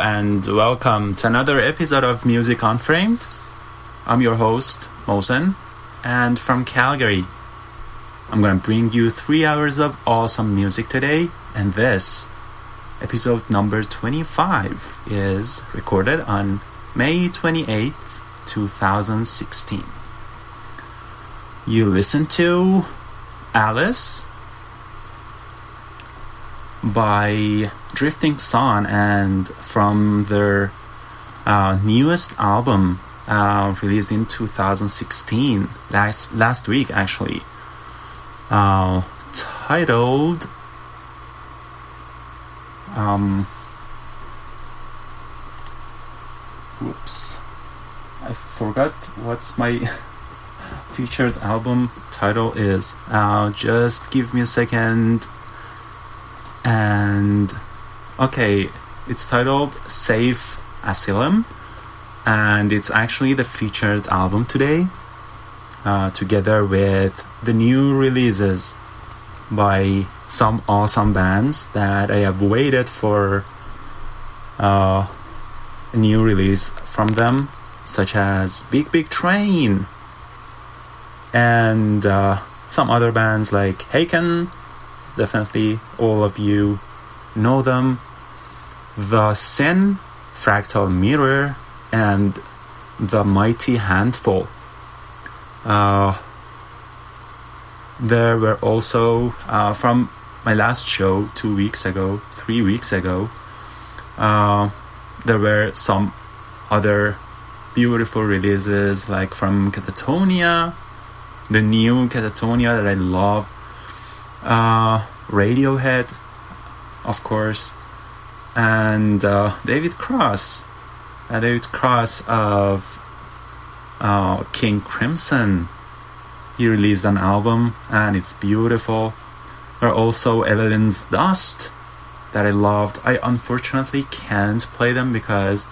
And welcome to another episode of Music Unframed. I'm your host, Mosen, and from Calgary. I'm gonna bring you three hours of awesome music today, and this, episode number 25, is recorded on May 28th, 2016. You listen to Alice by Drifting Sun and from their uh, newest album uh, released in 2016 last last week actually. Uh, titled um whoops. I forgot what's my featured album title is. Uh, just give me a second. And okay it's titled safe asylum and it's actually the featured album today, uh, together with the new releases by some awesome bands that I have waited for uh, a new release from them, such as Big Big Train and uh, some other bands like Haken. Definitely, all of you know them. The Sin, Fractal Mirror, and the mighty handful. Uh, there were also uh, from my last show two weeks ago, three weeks ago. Uh, there were some other beautiful releases, like from Katatonia, the new Katatonia that I love. Uh, Radiohead, of course, and uh, David Cross uh, David Cross of uh, King Crimson. He released an album and it's beautiful. There are also Evelyn's Dust that I loved. I unfortunately can't play them because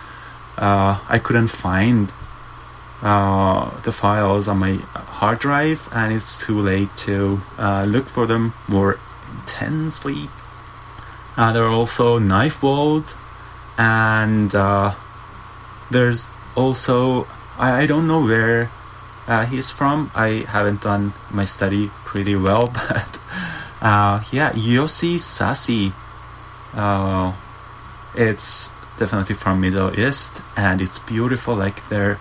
uh, I couldn't find uh, the files on my hard drive and it's too late to uh, look for them more intensely. Uh, there are also Knifeworld and uh, there's also I, I don't know where uh, he's from. I haven't done my study pretty well, but uh, yeah, Yossi Sassi. Uh, it's definitely from Middle East, and it's beautiful. Like their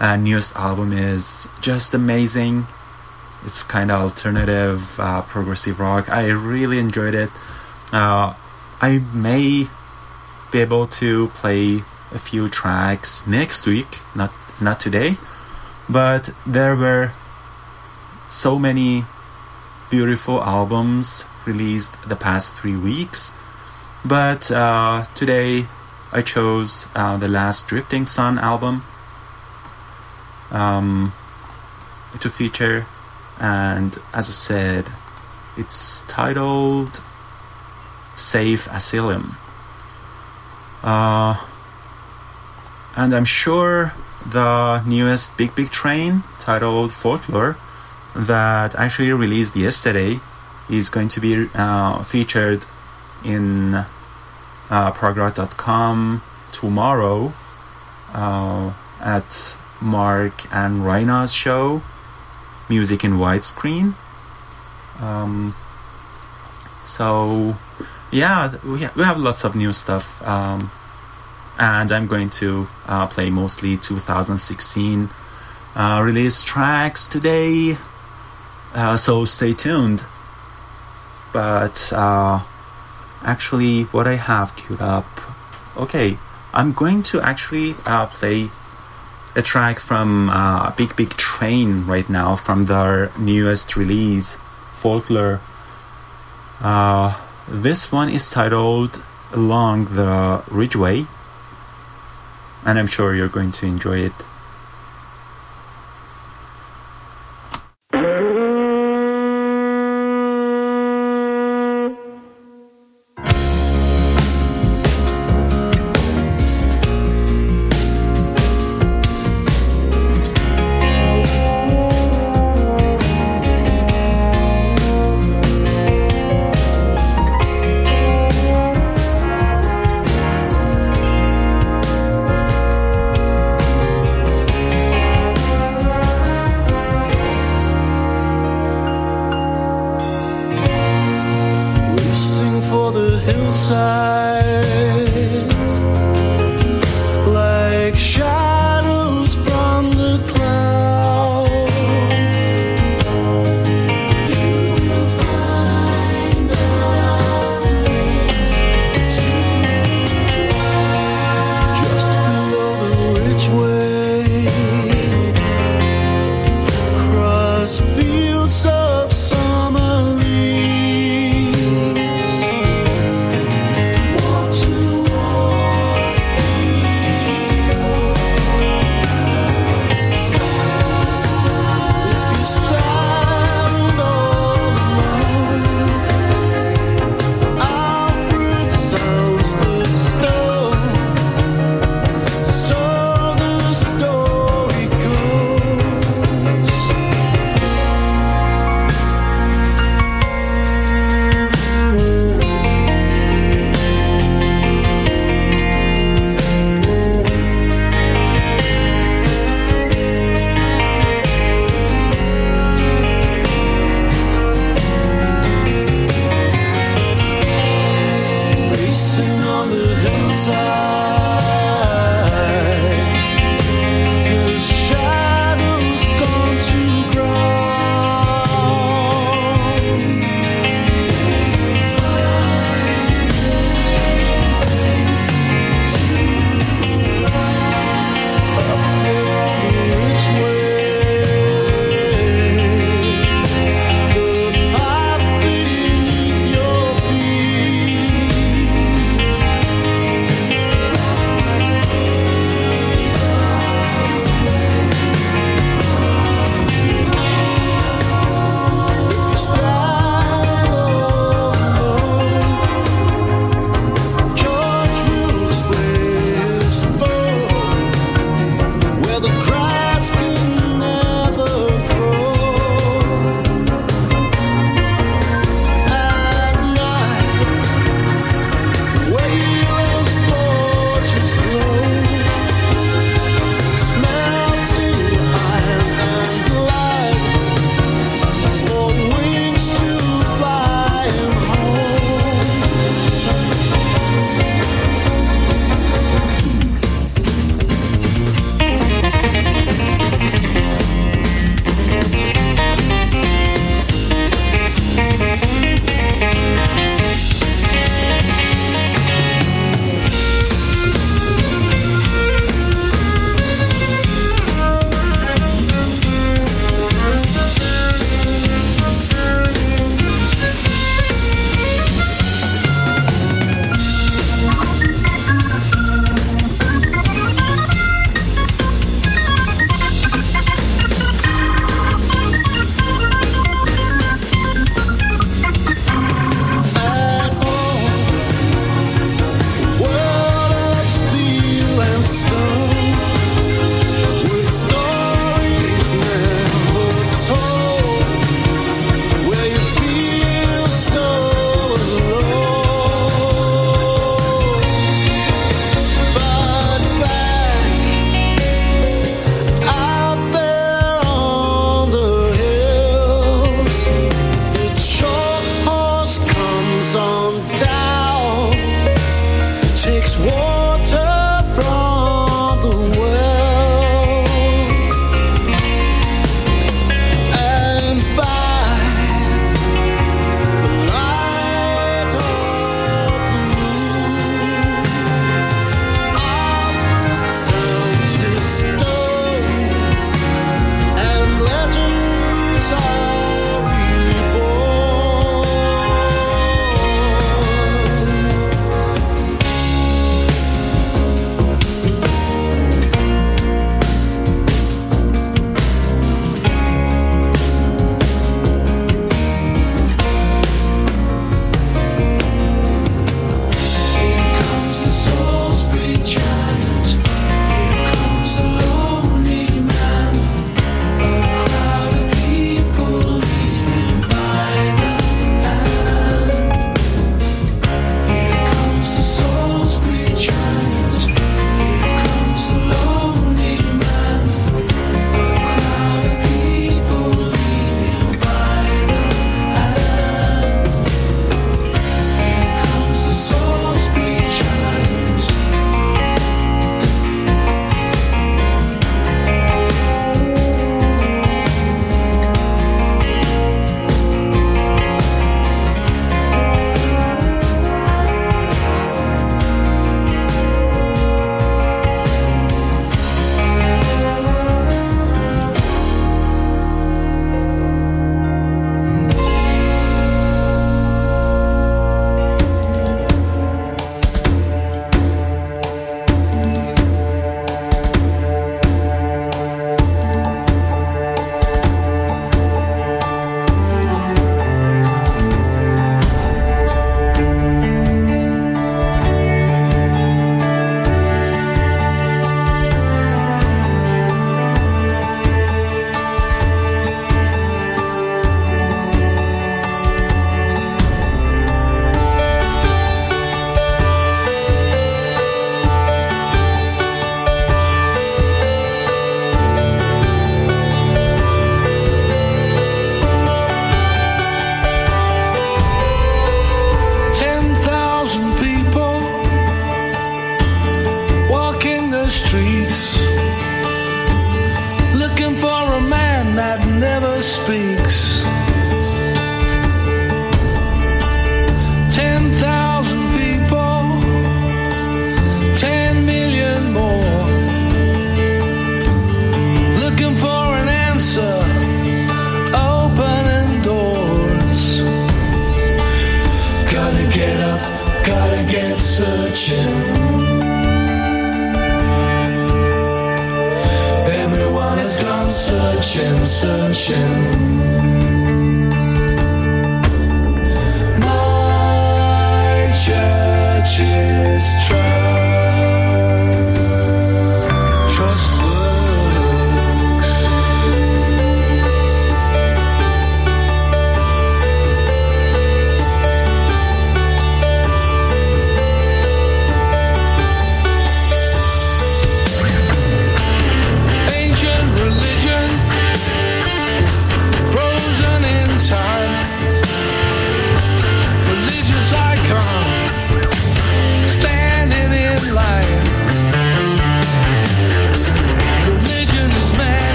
uh, newest album is just amazing. It's kind of alternative, progressive rock. I really enjoyed it. Uh, I may be able to play a few tracks next week, not not today, but there were so many beautiful albums released the past three weeks. But uh, today I chose uh, the last Drifting Sun album um, to feature, and as I said, it's titled Safe Asylum. Uh, and I'm sure the newest Big Big Train titled Folklore that actually released yesterday is going to be uh, featured in uh, prog-rock.com tomorrow uh, at Mark and Raina's show, Music in Widescreen. Um, so, yeah, we, ha- we have lots of new stuff. Um, and I'm going to uh, play mostly 2016 uh, release tracks today. Uh, so stay tuned. But uh, actually, what I have queued up, okay, I'm going to actually uh, play a track from uh, Big Big Train right now from their newest release, Folklore. This one is titled Along the Ridgeway and I'm sure you're going to enjoy it.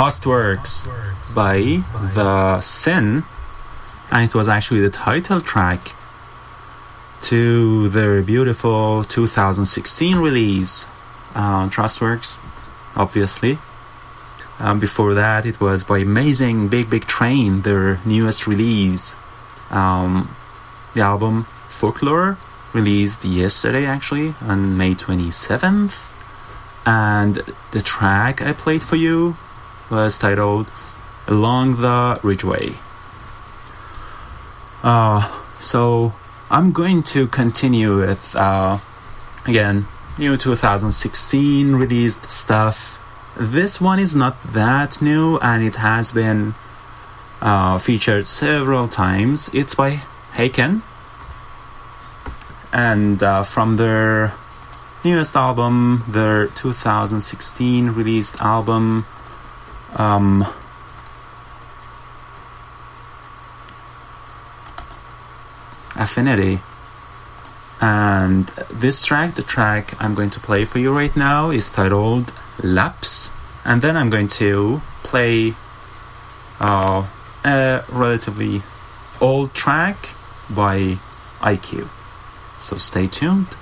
Trustworks by The Sin, and it was actually the title track to their beautiful 2016 release, uh, Trustworks, obviously. Um, before that, it was by Amazing Big Big Train, their newest release. Um, the album Folklore, released yesterday actually, on May 27th. and the track I played for you was titled Along the Ridgeway. Uh, so I'm going to continue with, uh, again, new 2016 released stuff. This one is not that new and it has been uh, featured several times. It's by Haken. And uh, from their newest album, their 2016 released album, um, Affinity. And this track, the track I'm going to play for you right now, is titled Lapse. And then I'm going to play uh, a relatively old track by IQ. So stay tuned.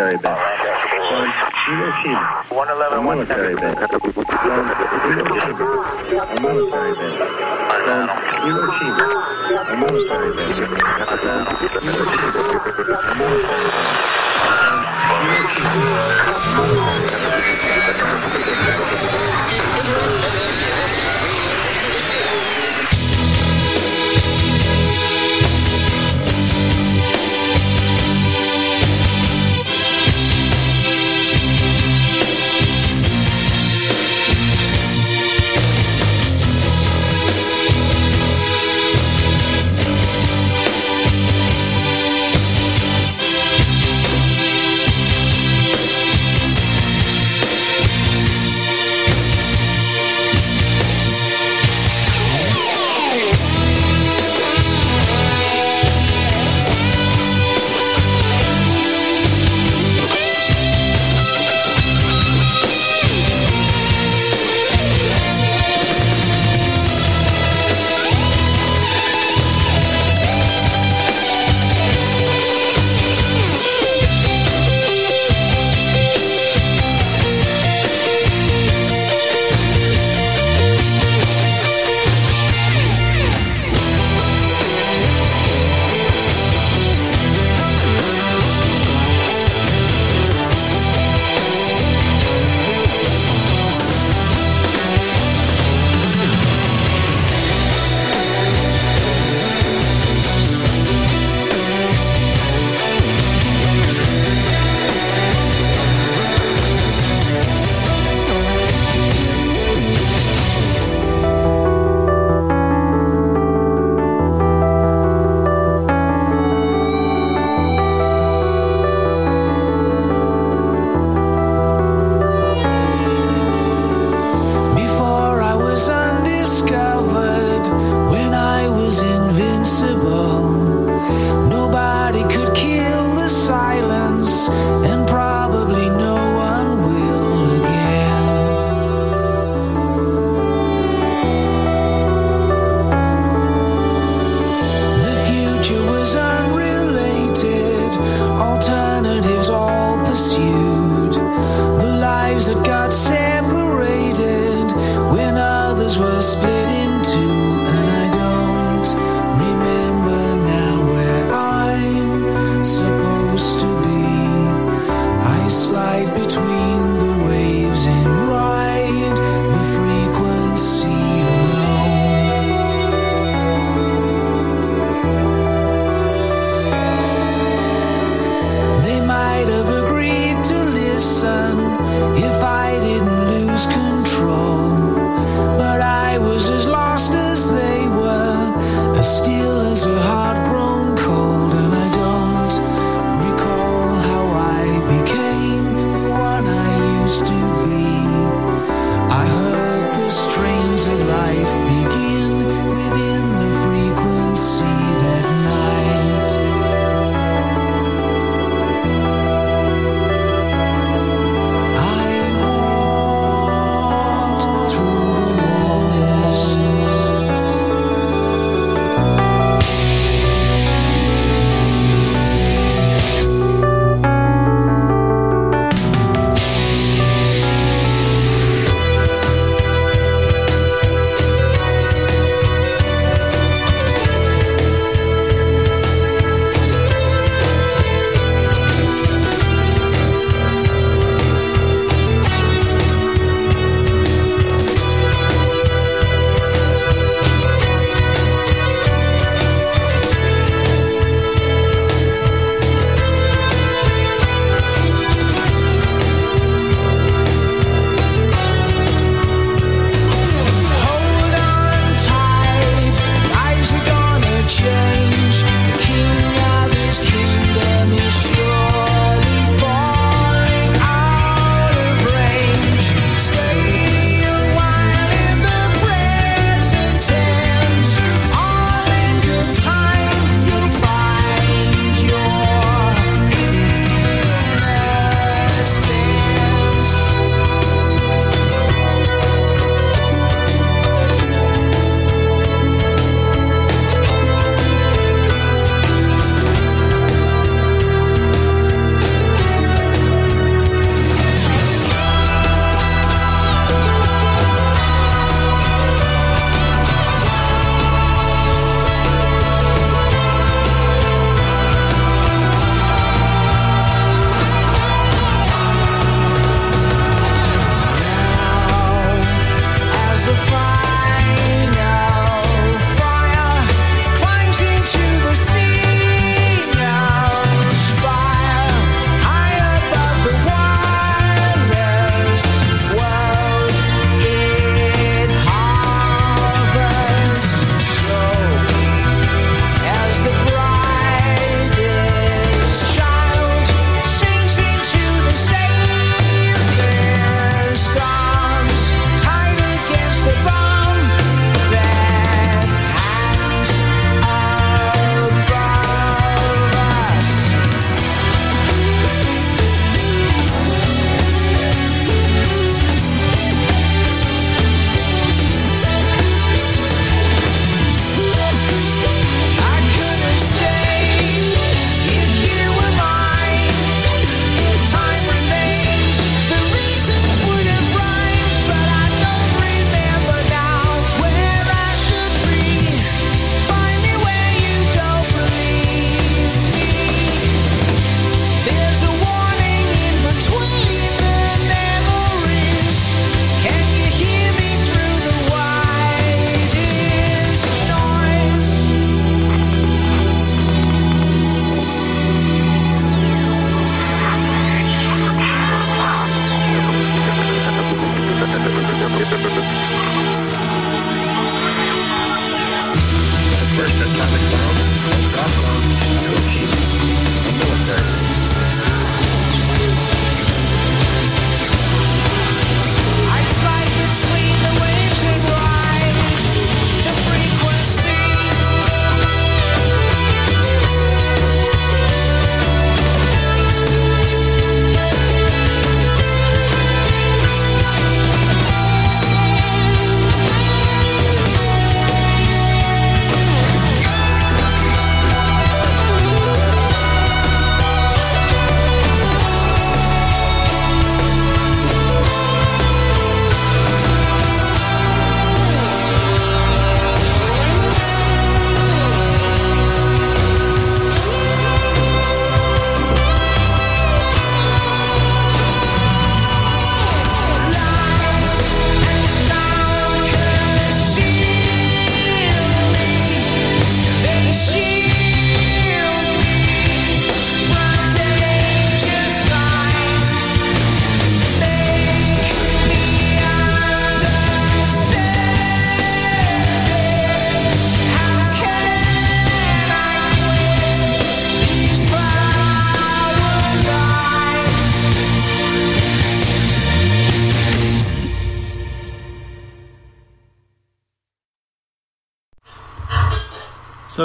Military base.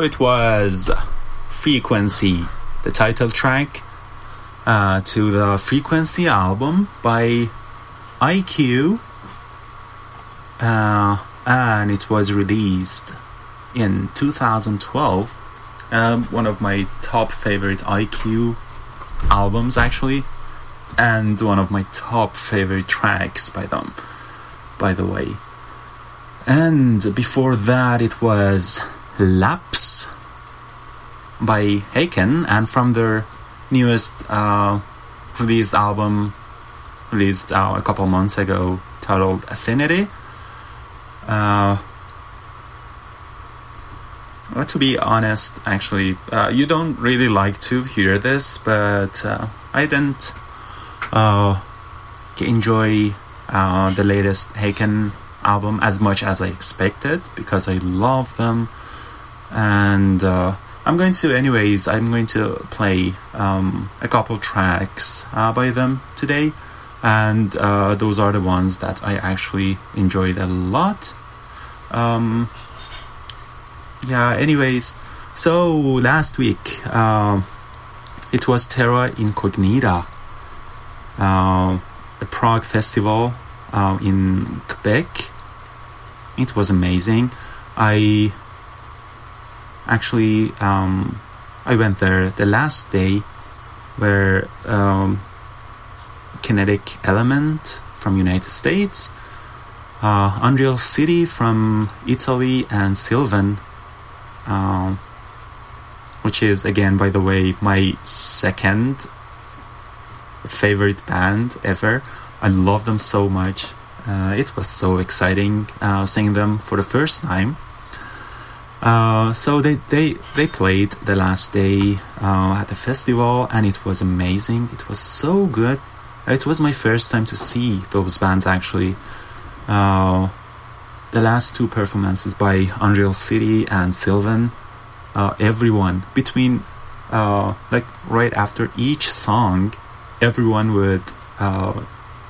It was Frequency, the title track uh, to the Frequency album by IQ, uh, and it was released in 2012. Um, one of my top favorite IQ albums, actually, and one of my top favorite tracks by them, by the way. And before that, it was Lapse by Haken, and from their newest uh, released album, released uh, a couple months ago, titled Affinity. Uh, well, to be honest, actually, uh, you don't really like to hear this, but uh, I didn't uh, enjoy uh, the latest Haken album as much as I expected because I love them, and uh, I'm going to, anyways, I'm going to play um, a couple tracks uh, by them today, and uh, those are the ones that I actually enjoyed a lot. Um, yeah, anyways, so last week uh, it was Terra Incognita, uh, a prog festival uh, in Quebec. It was amazing. I actually um, I went there the last day where um, Kinetic Element from United States, uh, Unreal City from Italy, and Sylvan, um, which is again, by the way, my second favorite band ever. I love them so much. Uh, it was so exciting uh, seeing them for the first time. Uh, so they, they they played the last day uh, at the festival and it was amazing. It was so good. It was my first time to see those bands actually. Uh, the last two performances by Unreal City and Sylvan, uh, everyone between uh, like right after each song, everyone would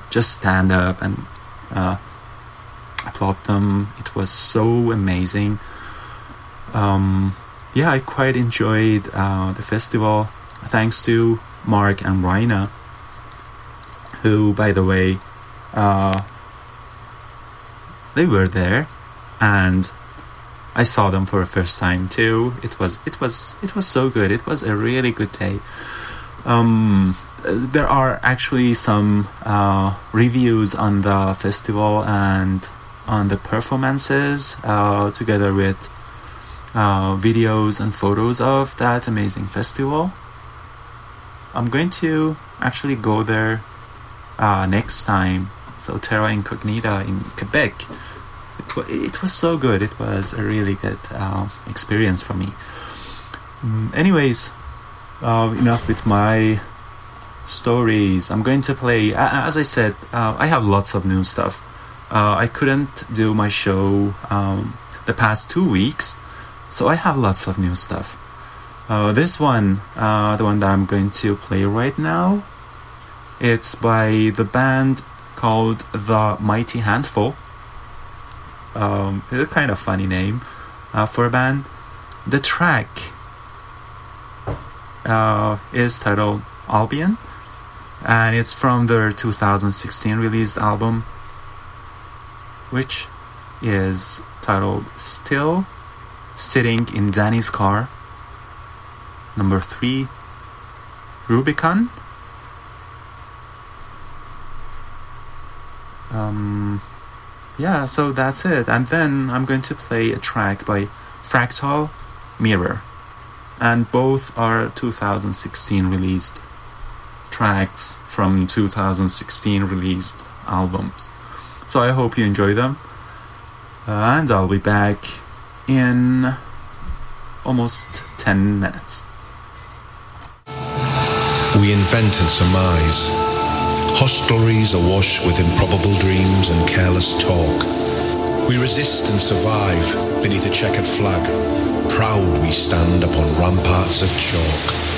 just stand up and applaud them. It was so amazing. Um, yeah, I quite enjoyed uh, the festival thanks to Mark and Raina, who, by the way, uh, they were there, and I saw them for the first time too. It was it was it was so good. It was a really good day. Um, there are actually some uh, reviews on the festival and on the performances, uh, together with uh, videos and photos of that amazing festival. I'm going to actually go there uh, next time. So Terra Incognita in Quebec. It, it was so good. It was a really good uh, experience for me. Mm, anyways, uh, enough with my stories. I'm going to play. As I said, uh, I have lots of new stuff. Uh, I couldn't do my show um, the past two weeks, so I have lots of new stuff. Uh, this one, uh, the one that I'm going to play right now, it's by the band called The Mighty Handful. Um, it's a kind of funny name uh, for a band. The track uh, is titled Albion, and it's from their 2016 released album, which is titled Still Sitting in Danny's Car. Number three, Rubicon. Um, yeah, so that's it. And then I'm going to play a track by Fractal Mirror. And both are 2016 released tracks from 2016 released albums. So I hope you enjoy them. And I'll be back in almost 10 minutes. We invent and surmise. Hostelries awash with improbable dreams and careless talk. We resist and survive beneath a checkered flag. Proud we stand upon ramparts of chalk.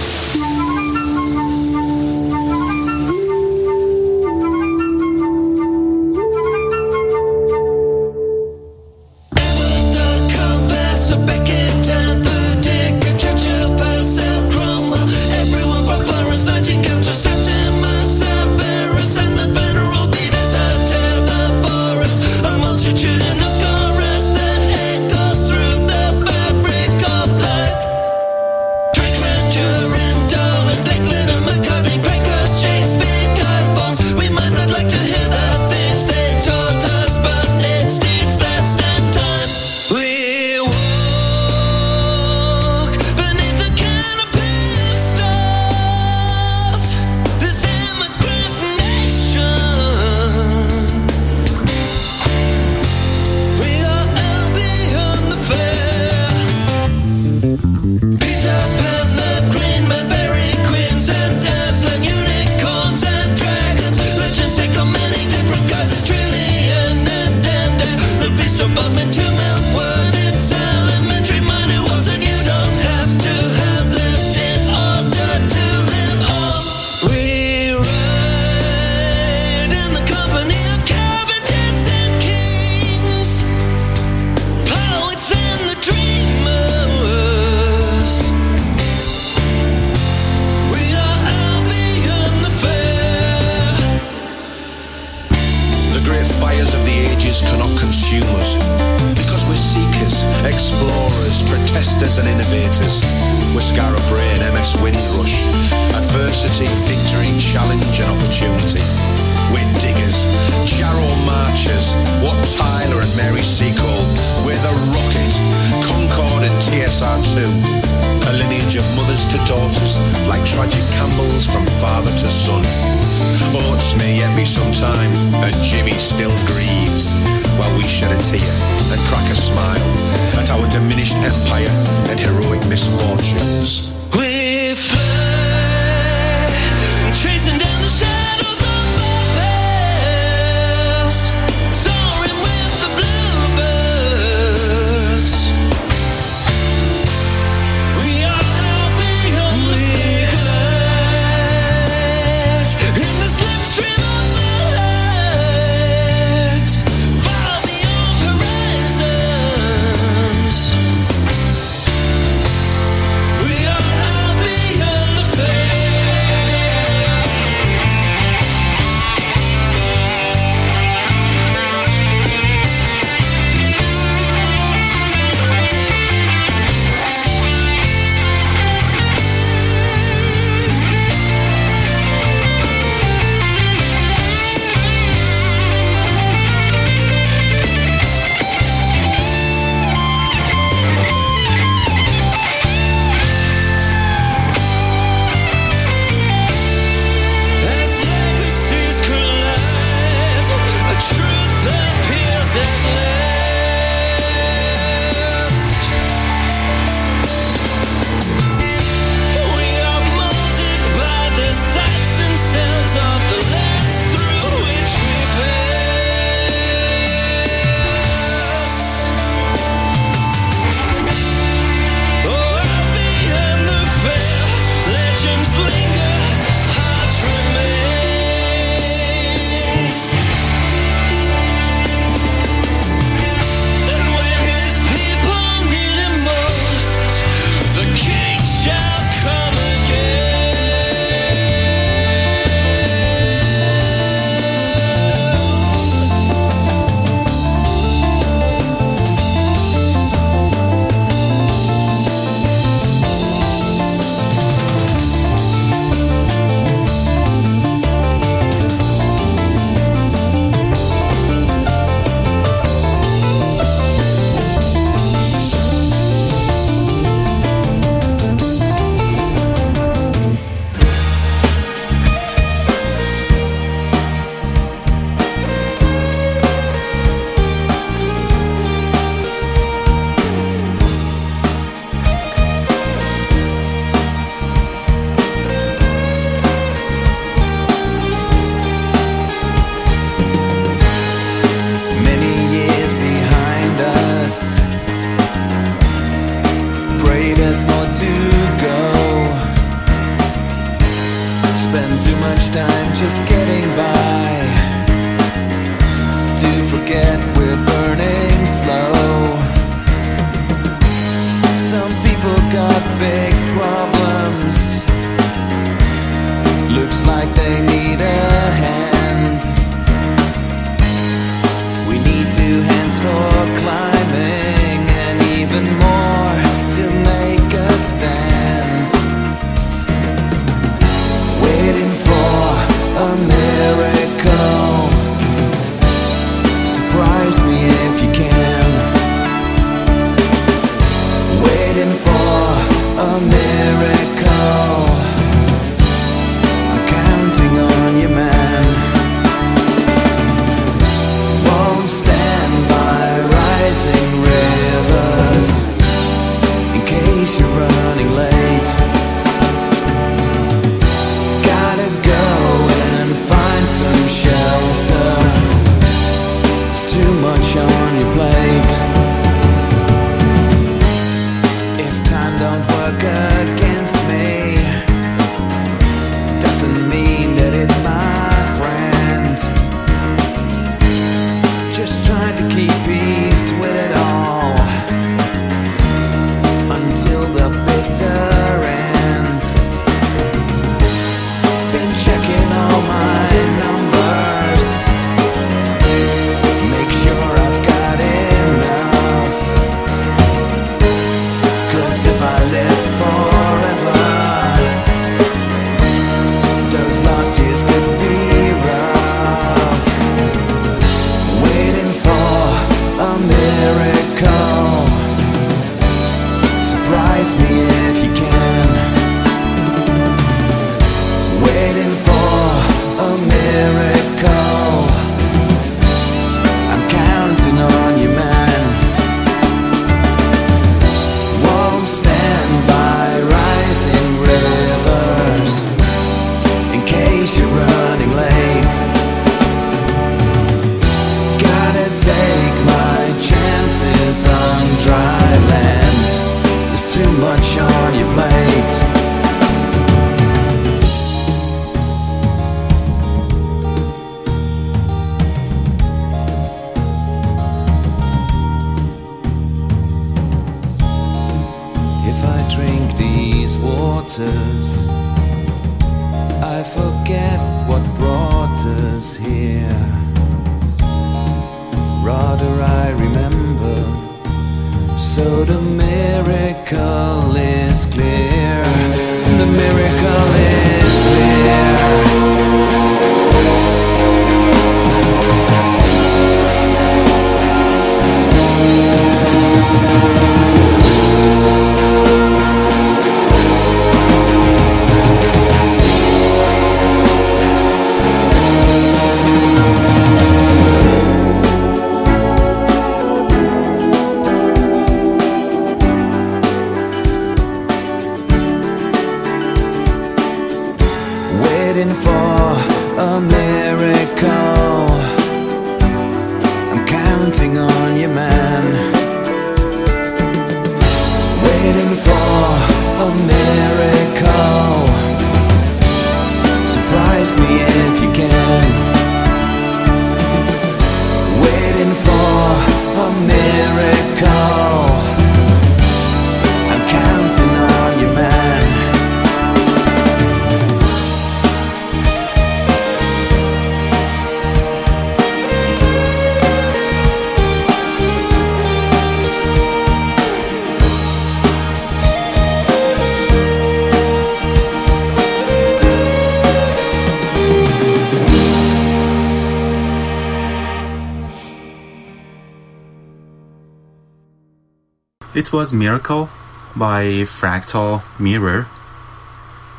was Miracle by Fractal Mirror,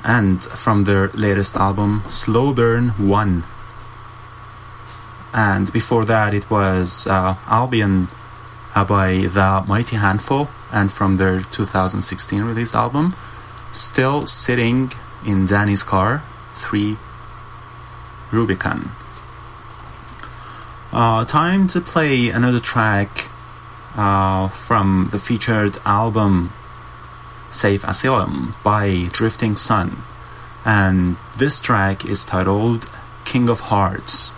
and from their latest album, Slow Burn 1. And before that, it was uh, Albion uh, by The Mighty Handful, and from their 2016 release album, Still Sitting in Danny's Car 3 Rubicon. Uh, time to play another track uh, from the featured album Safe Asylum by Drifting Sun. And this track is titled King of Hearts.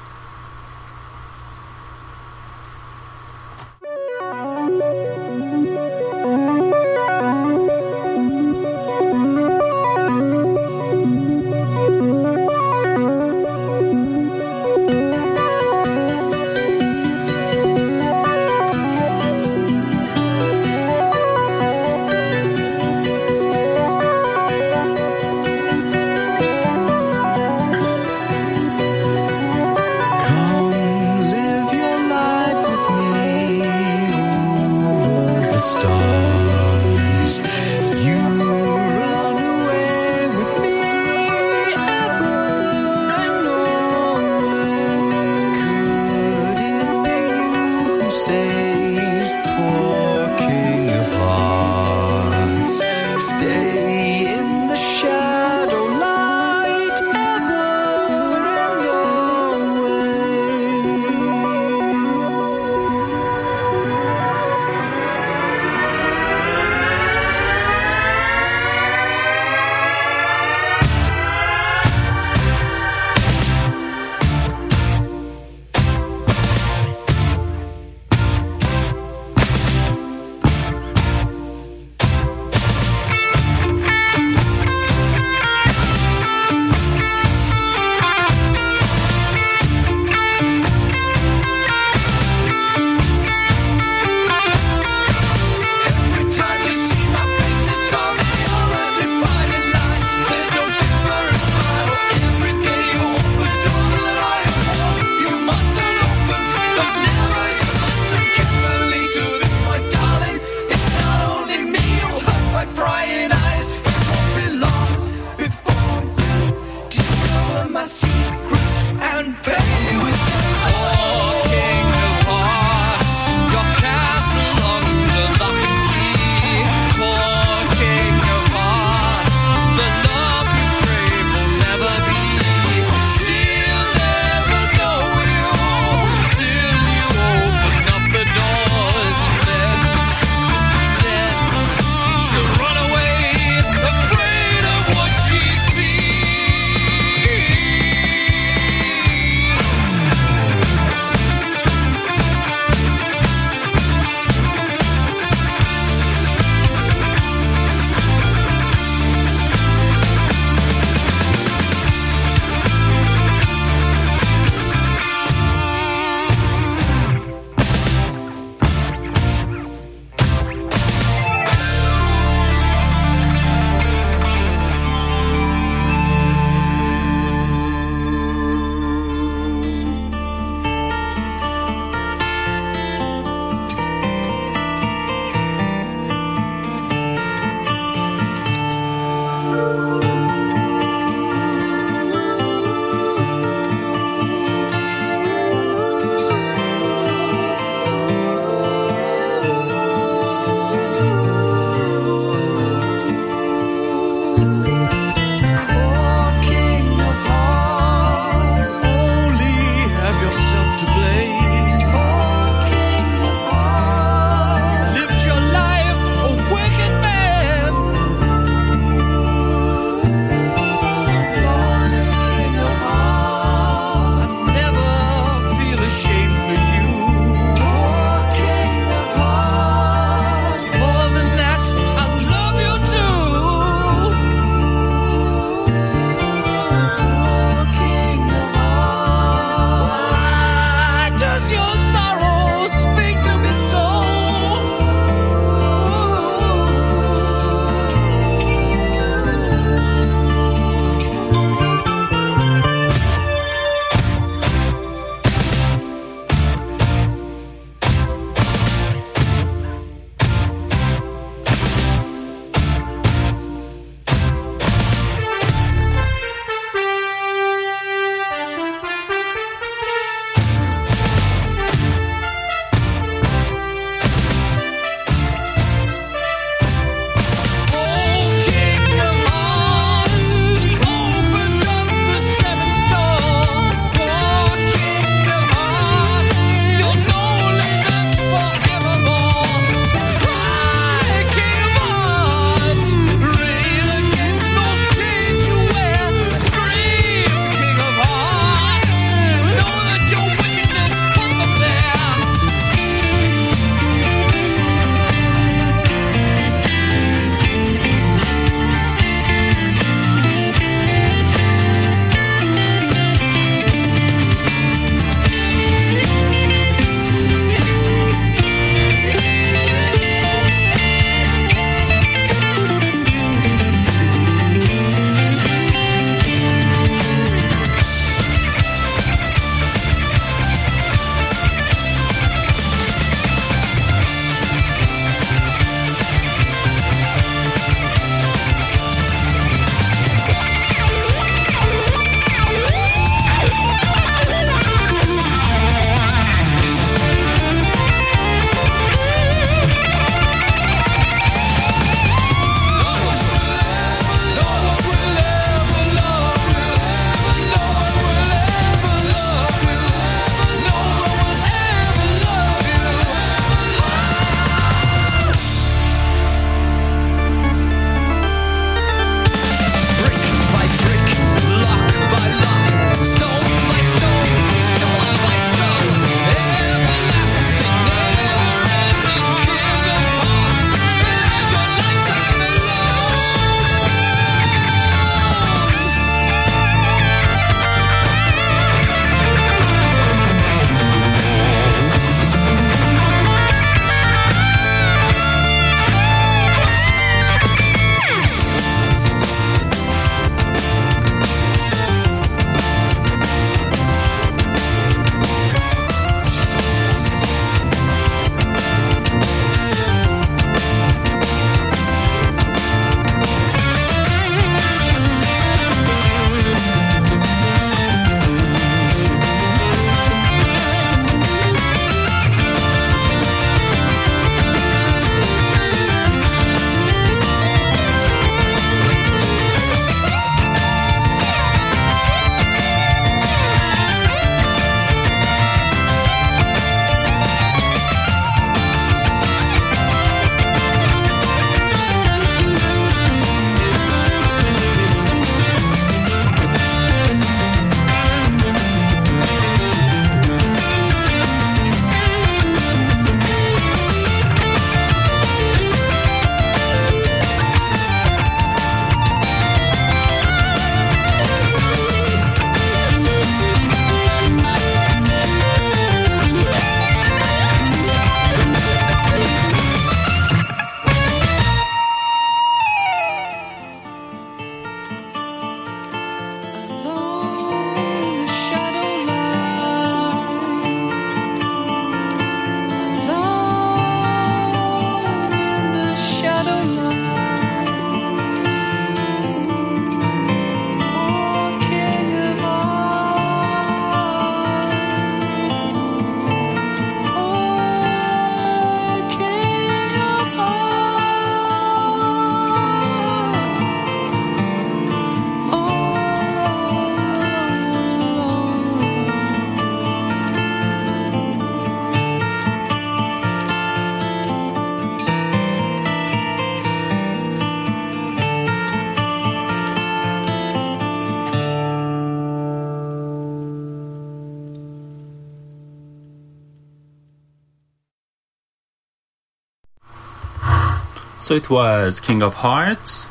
So it was King of Hearts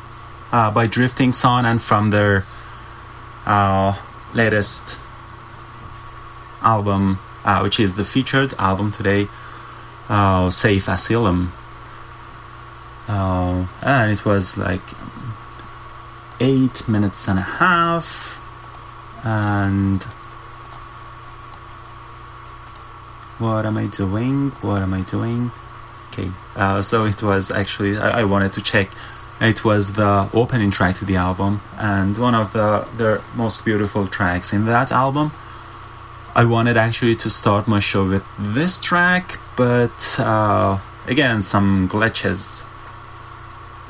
uh, by Drifting Sun and from their uh, latest album, uh, which is the featured album today, uh, Safe Asylum. Uh, and it was like eight minutes and a half. And what am I doing? What am I doing? Okay, uh, so it was actually, I, I wanted to check. It was the opening track to the album and one of the, the most beautiful tracks in that album. I wanted actually to start my show with this track, but uh, again, some glitches,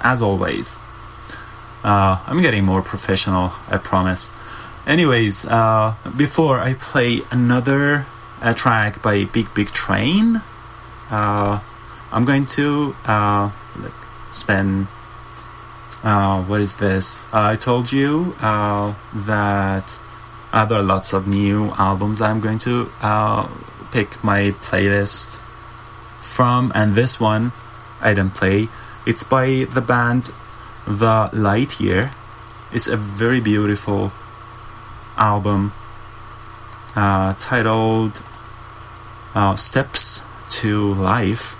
as always. Uh, I'm getting more professional, I promise. Anyways, uh, before I play another uh, track by Big Big Train, uh, I'm going to uh, spend. Uh, what is this? I told you uh, that uh, there are lots of new albums I'm going to uh, pick my playlist from, and this one I didn't play. It's by the band The Light Year. It's a very beautiful album uh, titled uh, Steps to Life.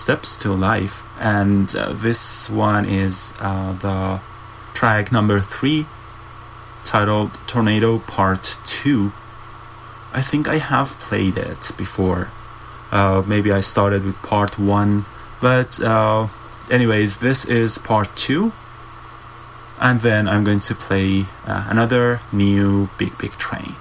Steps to Life. And uh, this one is uh, the track number three titled Tornado Part 2. I think I have played it before. Uh, maybe I started with part 1. But, uh, anyways, this is part 2. And then I'm going to play uh, another new Big Big Train.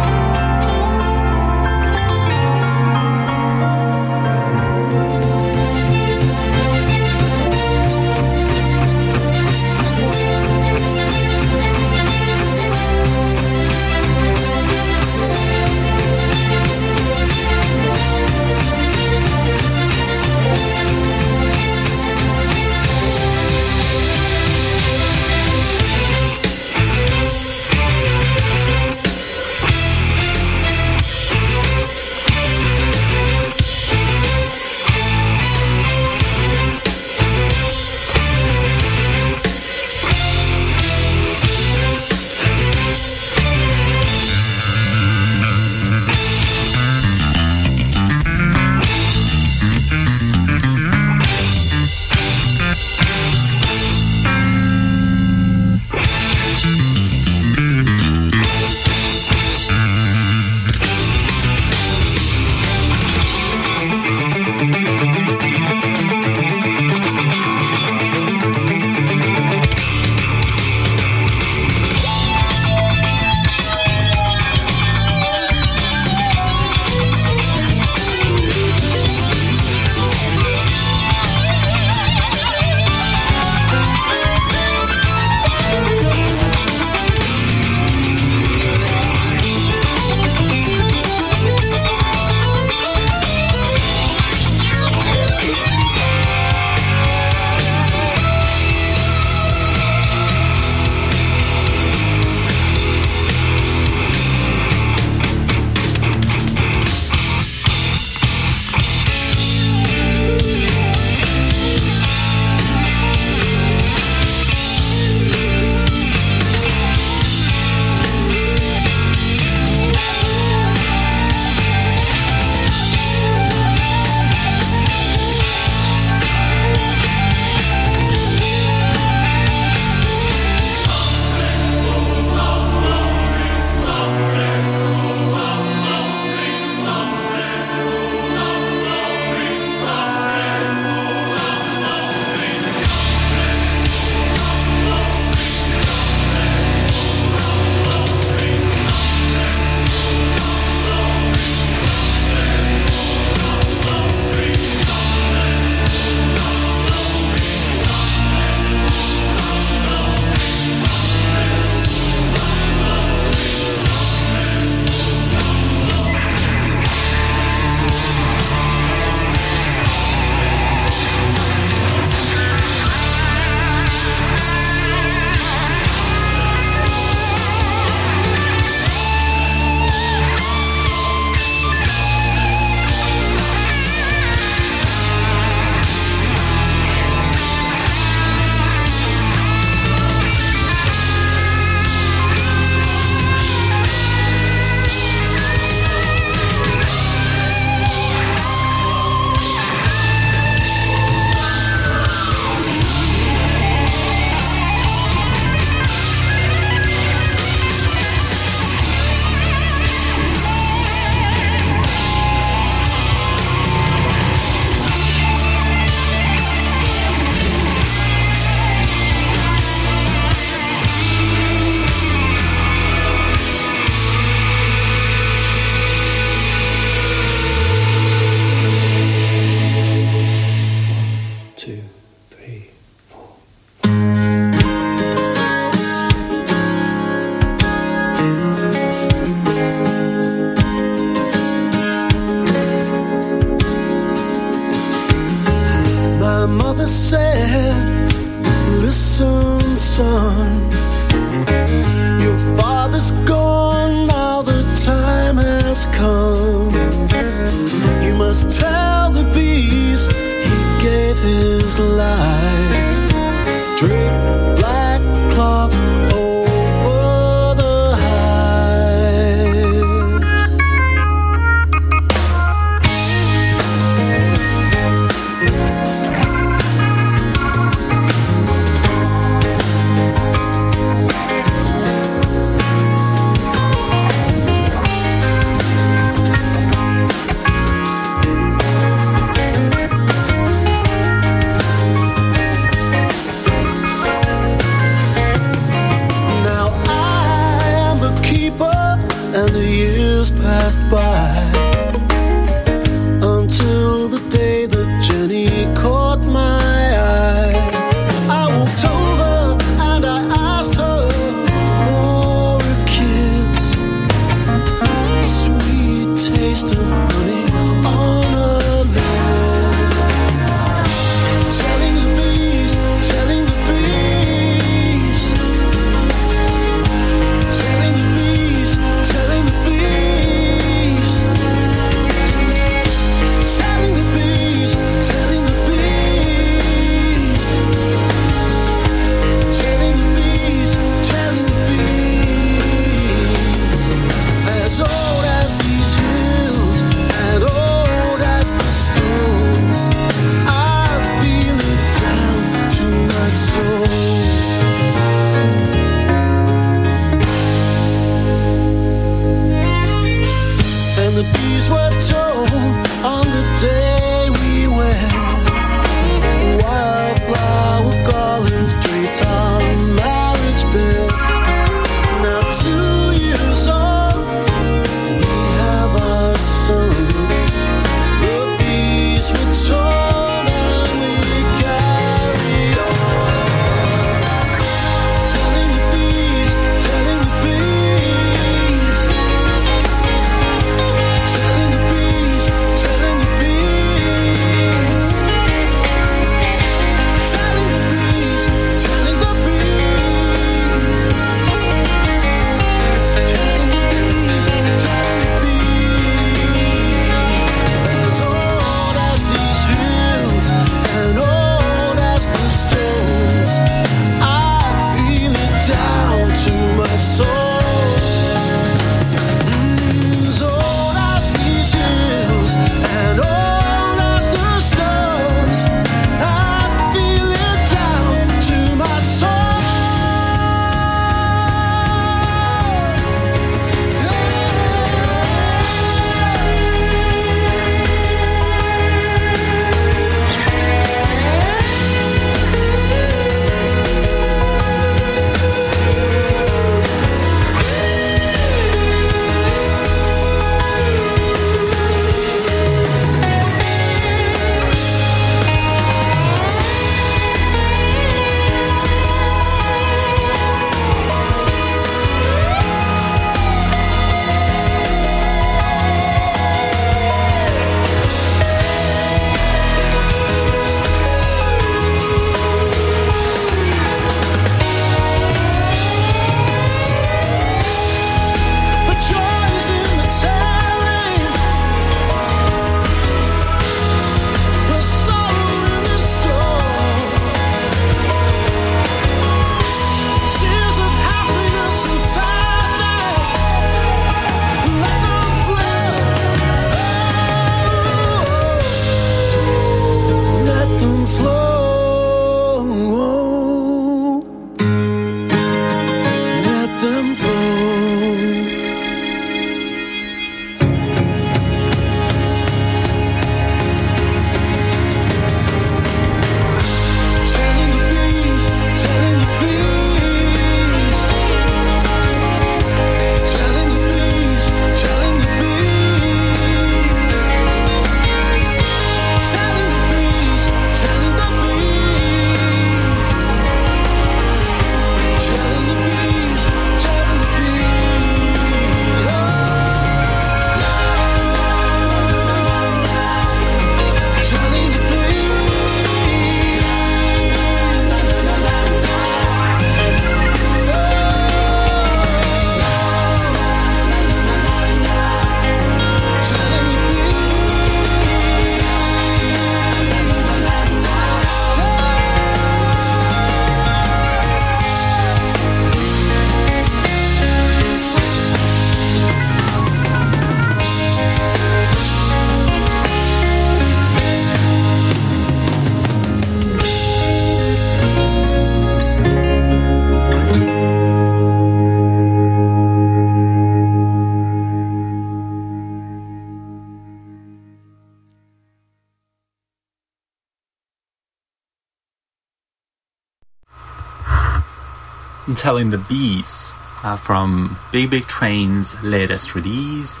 Telling the bees uh, from Big Big Train's latest release,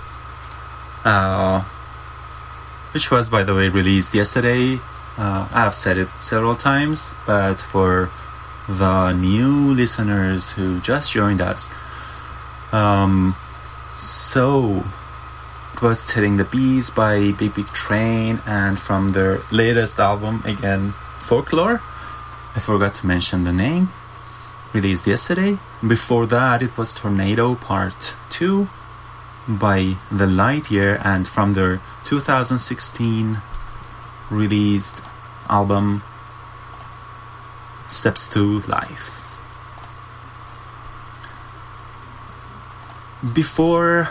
uh, which was, by the way, released yesterday. Uh, I've said it several times, but for the new listeners who just joined us, um, so it was Telling the Bees by Big Big Train, and from their latest album, again, Folklore. I forgot to mention the name. Released yesterday. Before that, it was Tornado Part 2 by The Light Year, and from their 2016 released album Steps to Life. Before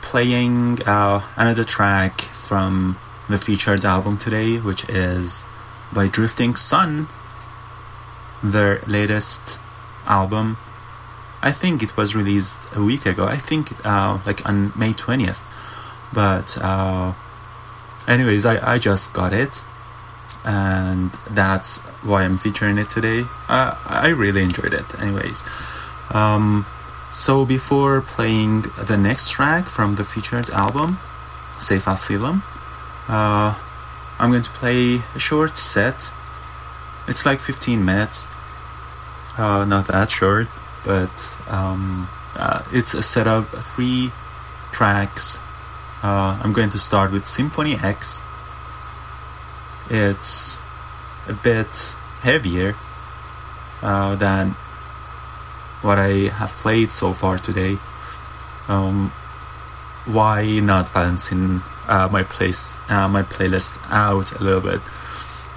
playing uh, another track from the featured album today, which is by Drifting Sun, their latest album. I think it was released a week ago. I think uh, like on May 20th. But, uh, anyways, I, I just got it. And that's why I'm featuring it today. Uh, I really enjoyed it, anyways. Um, so before playing the next track from the featured album, Safe Asylum, uh, I'm going to play a short set. It's like 15 minutes. Uh, not that short, but um, uh, it's a set of three tracks. Uh, I'm going to start with Symphony X. It's a bit heavier uh, than what I have played so far today. Um, why not balancing uh, my place, uh, my playlist out a little bit?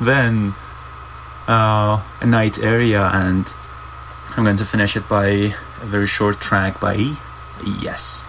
Then uh, a night area, and I'm going to finish it by a very short track by Yes.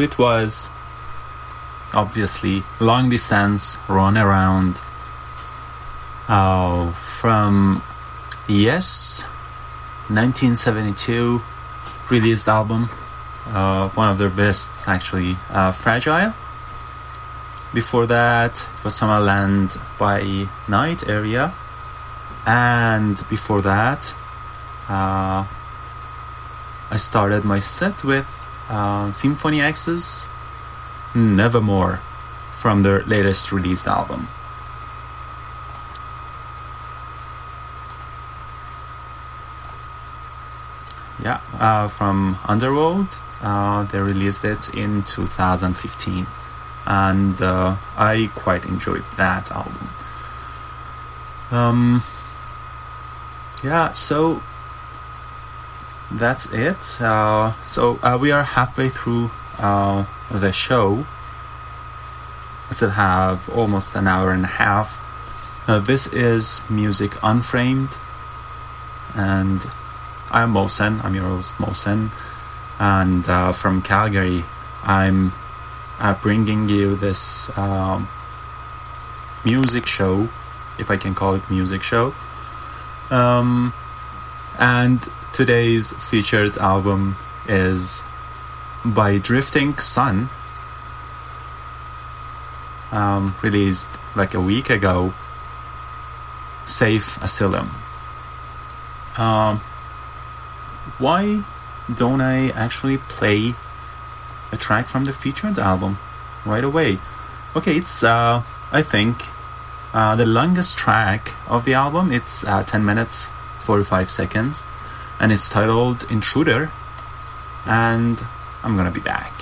It was obviously long distance run around uh, from Yes 1972 released album, uh, one of their best actually, uh, Fragile. Before that, it was Summerland by Night area, and before that, uh, I started my set with uh, Symphony X's Nevermore from their latest released album. Yeah, uh, from Underworld. Uh, they released it in 2015, and uh, I quite enjoyed that album. Um, yeah, so that's it. Uh, so uh, we are halfway through uh, the show. I still have almost an hour and a half. Uh, this is Music Unframed, and I'm Mosen. I'm your host, Mosen, and uh, from Calgary, I'm uh, bringing you this um, music show, if I can call it music show. Um, and today's featured album is by Drifting Sun, um, released like a week ago. Safe Asylum. Um, why don't I actually play a track from the featured album right away? Okay, it's uh, I think uh, the longest track of the album. It's uh, 10 minutes 45 seconds, and it's titled Intruder. And I'm gonna be back.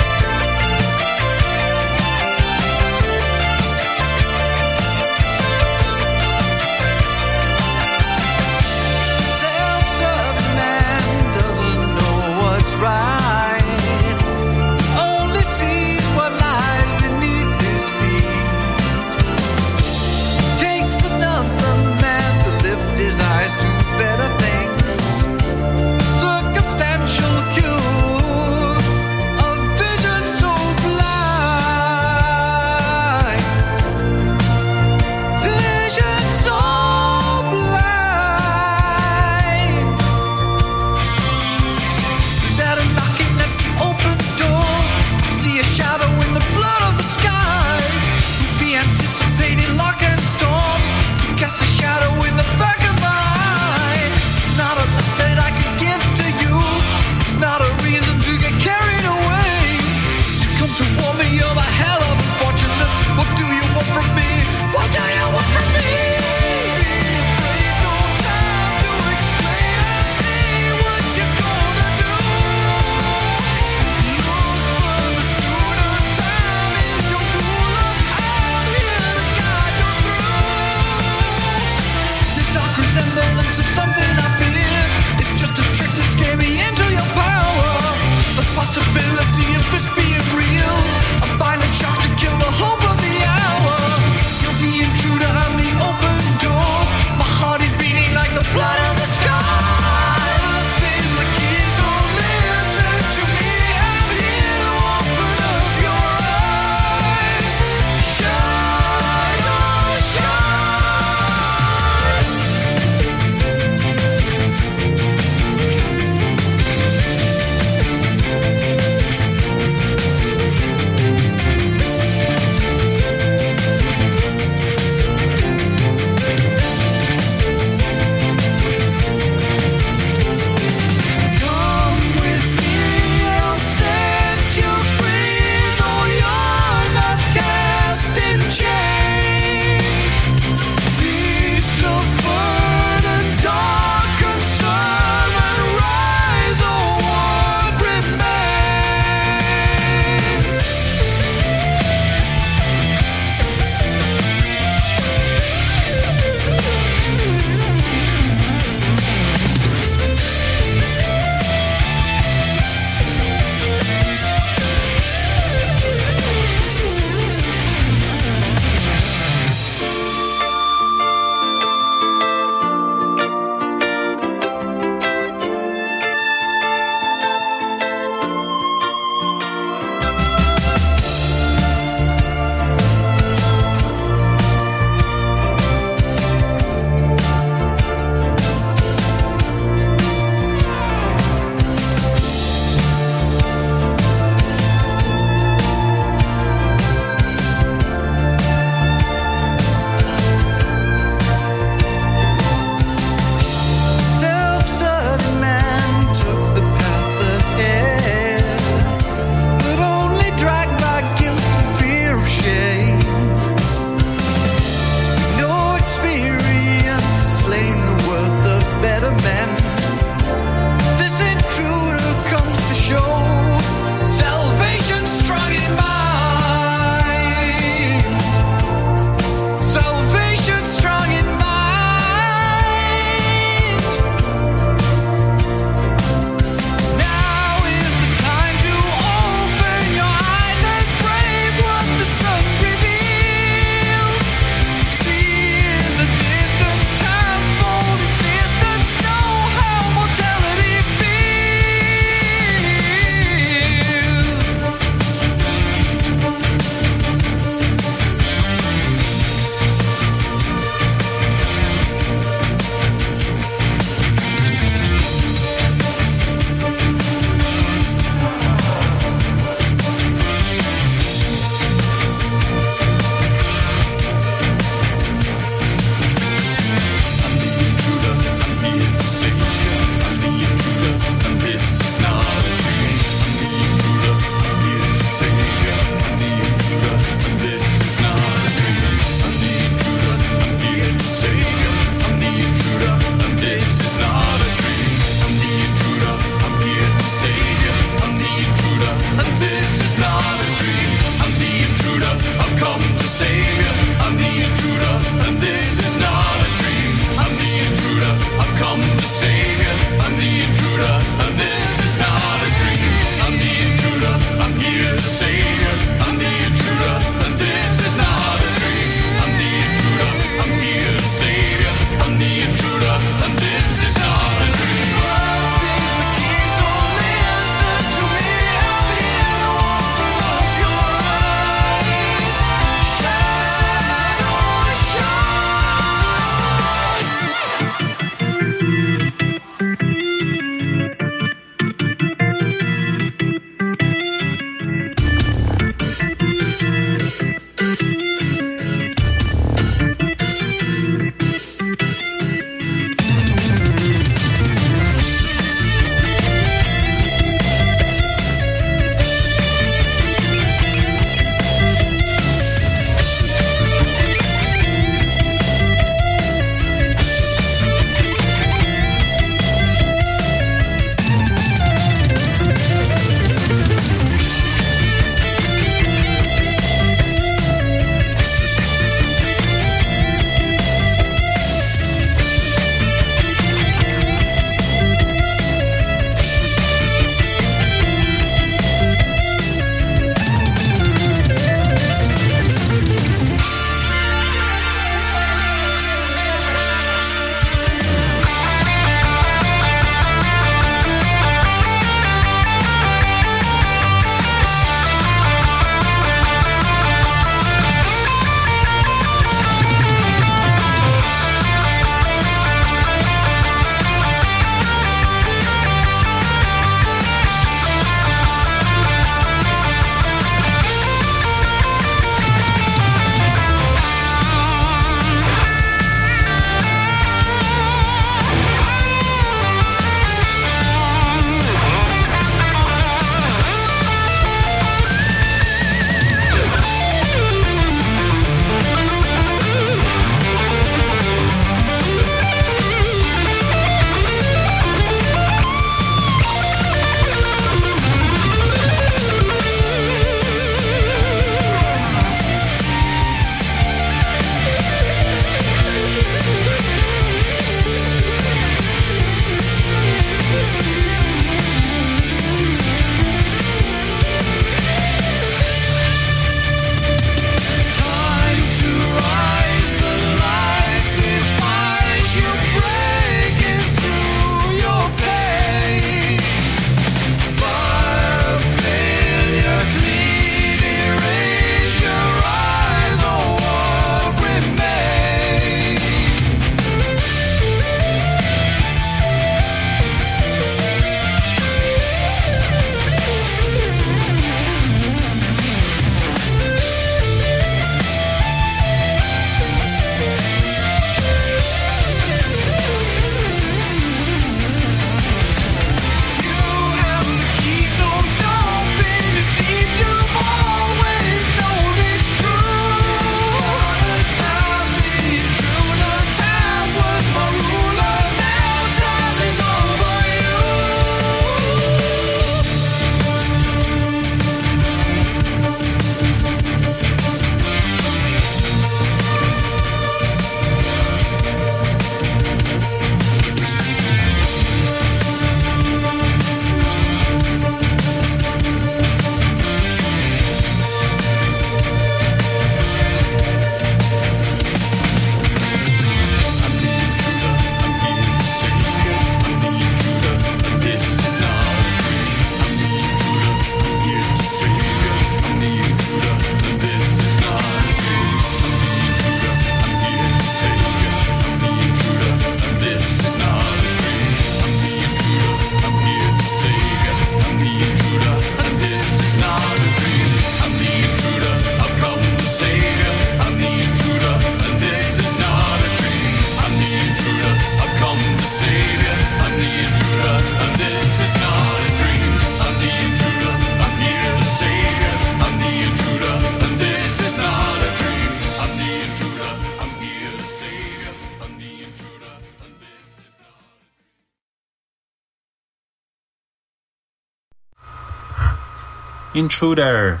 Intruder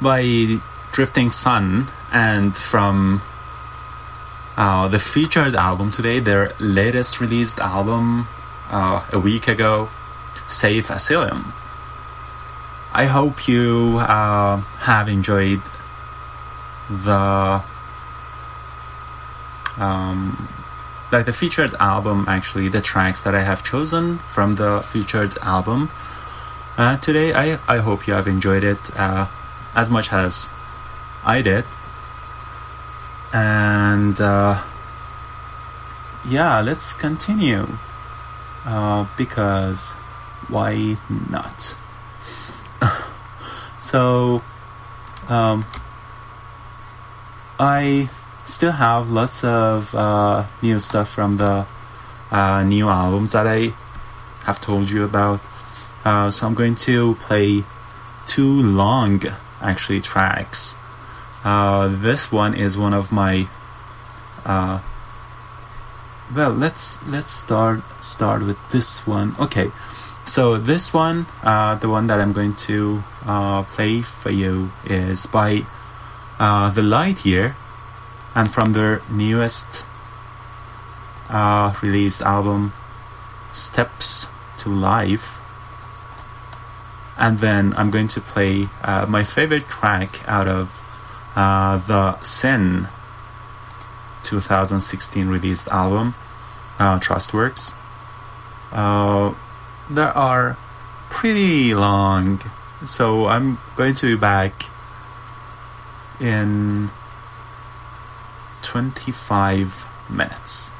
by Drifting Sun and from uh, the featured album today, their latest released album uh, a week ago, Safe Asylum. I hope you uh, have enjoyed the um, like the featured album actually the tracks that I have chosen from the featured album uh, today I, I hope you have enjoyed it uh, as much as I did. And uh, yeah let's continue. Uh, because why not? So um, I still have lots of uh, new stuff from the uh, new albums that I have told you about. Uh, so I'm going to play two long, actually, tracks. Uh, this one is one of my. Uh, well, let's let's start start with this one. Okay, so this one, uh, the one that I'm going to uh, play for you, is by uh, The Light Year, and from their newest released album, Steps to Life. And then I'm going to play uh, my favorite track out of uh, the Sin 2016 released album, uh, Trustworks. Uh, there are pretty long, so I'm going to be back in 25 minutes.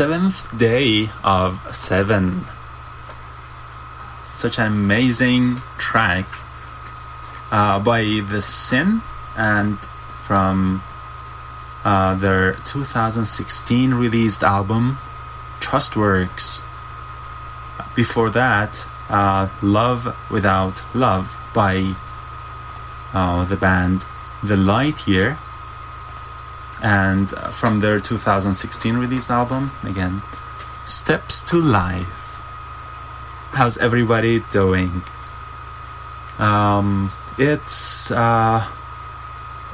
Seventh Day of Seven. Such an amazing track uh, by The Syn and from uh, their 2016 released album Trustworks. Before that, uh, Love Without Love by uh, the band The Light Year. And uh, from their 2016 released album, again, Steps to Life. How's everybody doing? Um, it's uh,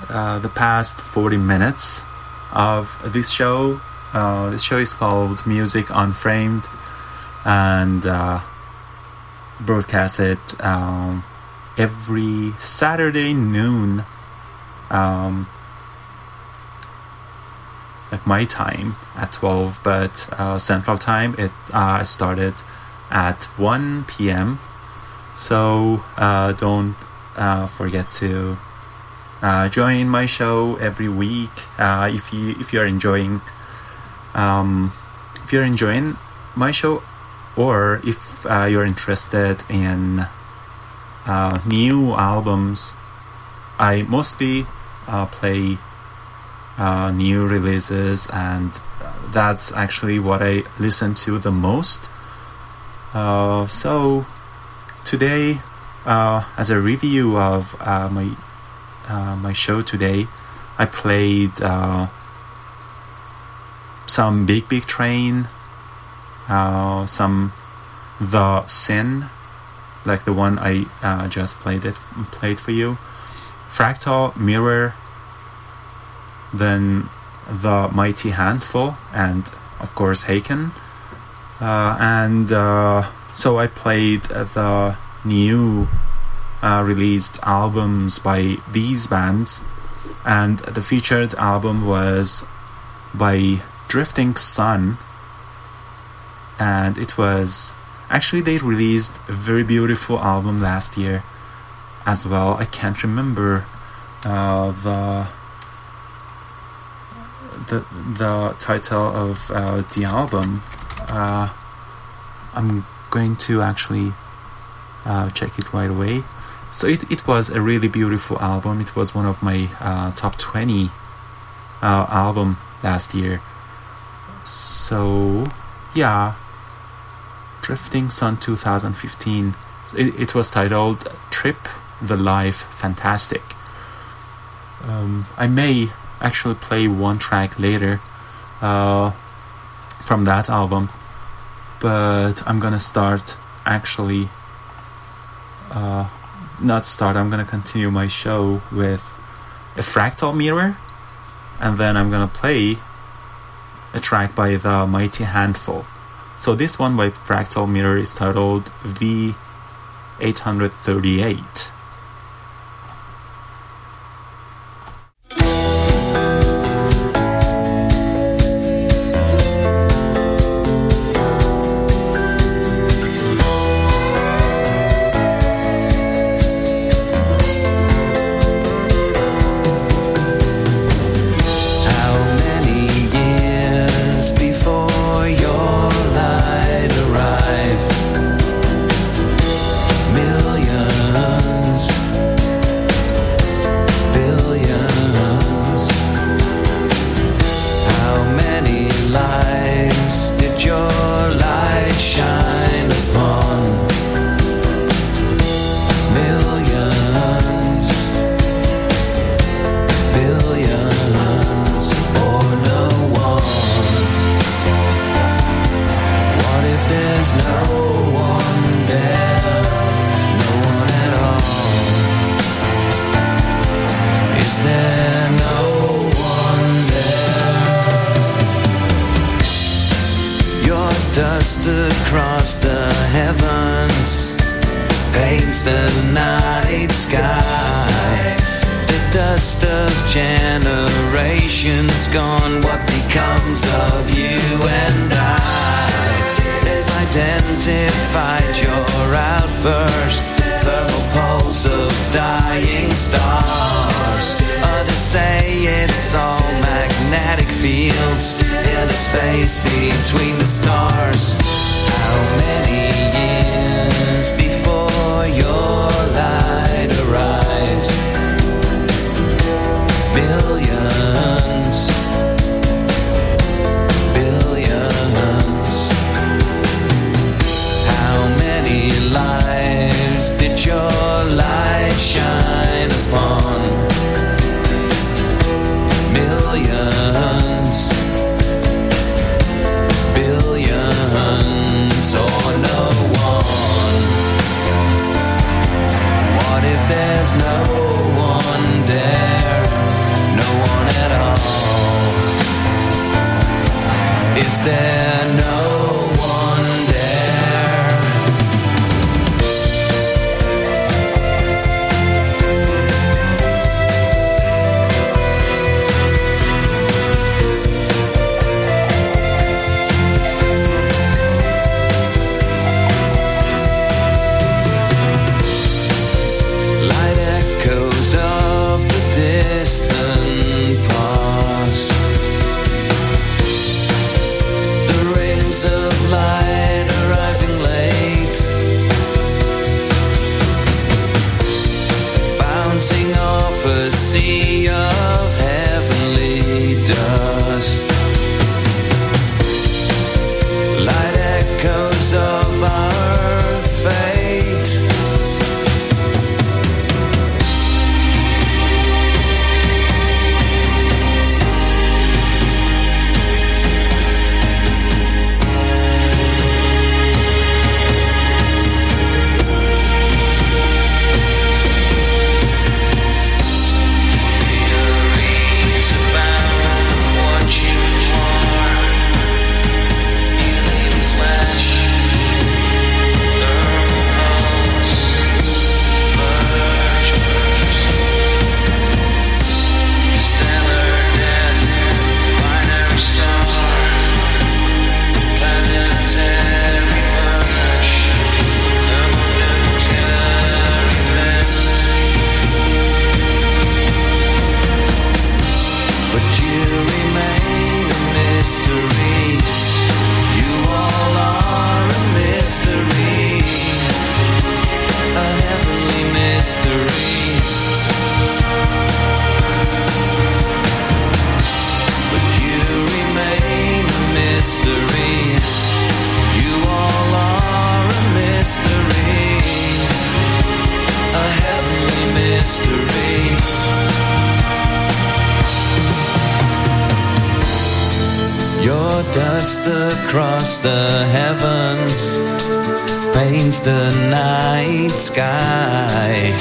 uh, the past 40 minutes of this show. Uh, this show is called Music Unframed and uh, broadcasted um, every Saturday noon, um, like my time at 12, but uh, Central Time it uh, started at 1 p.m. So uh, don't uh, forget to uh, join my show every week uh, if you if you're enjoying um, if you're enjoying my show or if you're interested in new albums I mostly play uh, new releases and that's actually what I listen to the most. Uh, so today uh, as a review of uh, my uh, my show today, I played uh, some Big Big Train, some The Syn, like the one I just played it played for you, Fractal Mirror, then The Mighty Handful, and of course Haken, uh, and uh, so I played the new uh, released albums by these bands, and the featured album was by Drifting Sun, and it was actually they released a very beautiful album last year as well. I can't remember uh, the the the title of uh, the album. Uh, I'm going to actually uh, check it right away. So it, it was a really beautiful album. It was one of my uh, top 20 uh, album last year. So yeah, Drifting Sun 2015. It, it was titled Trip the Life Fantastic. Um, I may actually play one track later uh, from that album, but I'm gonna start actually uh, not start. I'm gonna continue my show with a fractal mirror, and then I'm gonna play a track by the Mighty Handful. So this one by Fractal Mirror is titled V838. die.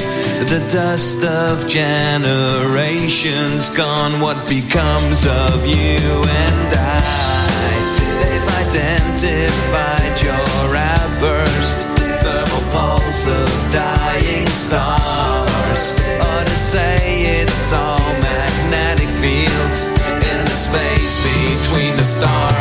The dust of generations gone, what becomes of you and I? They've identified your outburst, thermal pulse of dying stars. Or to say it's all magnetic fields in the space between the stars.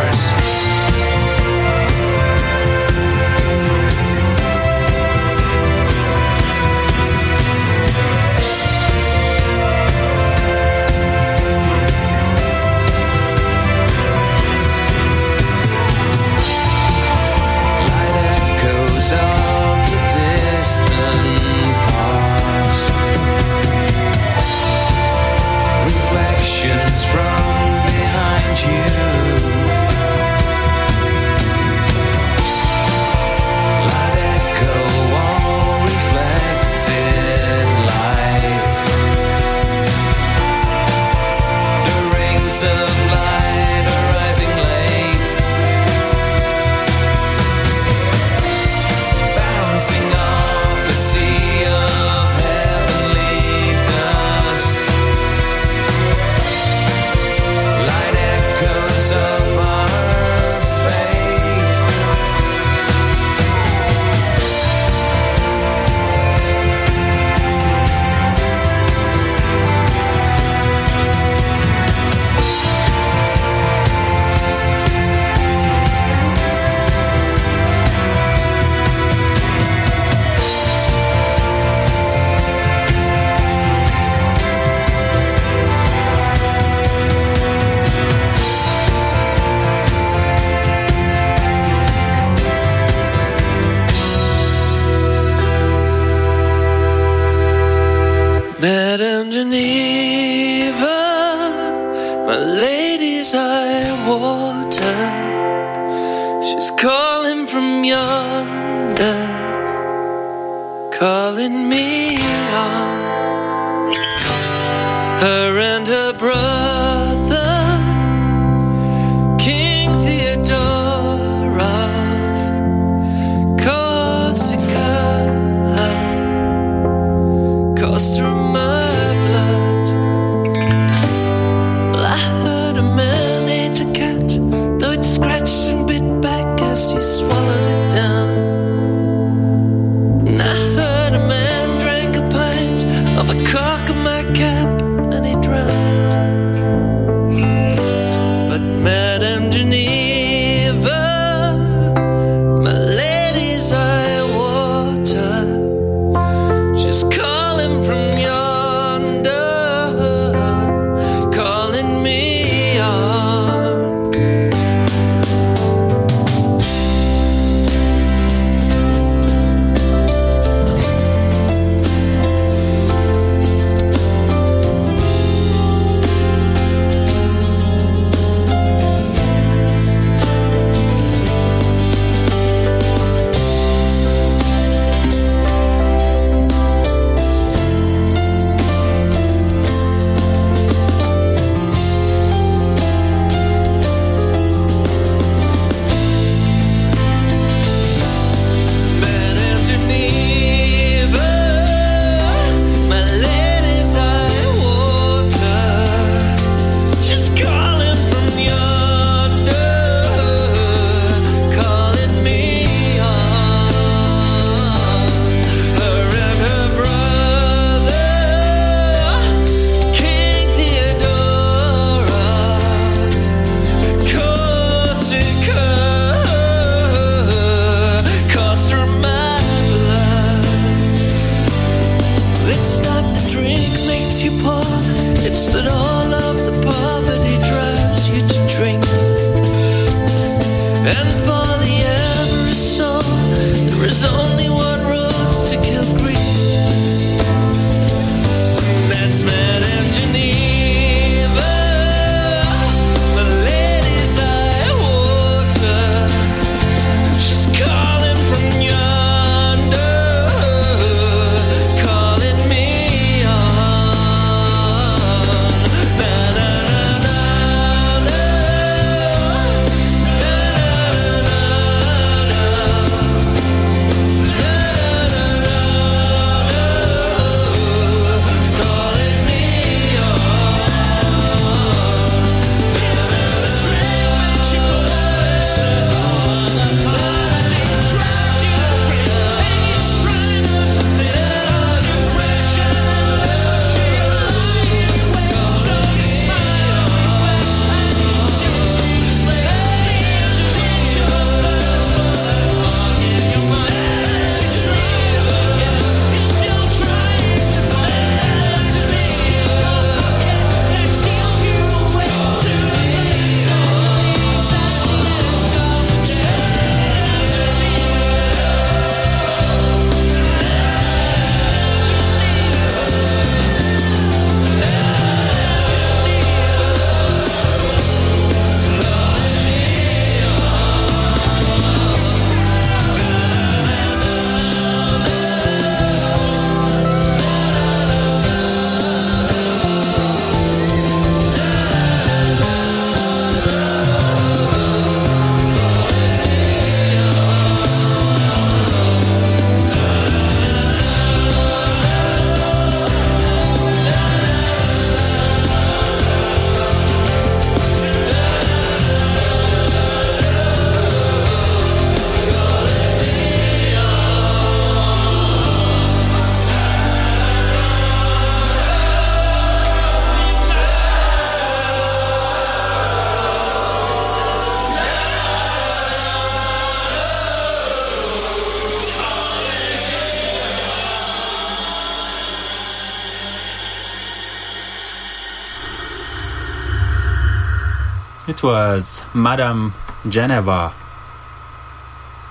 Was Madame Geneva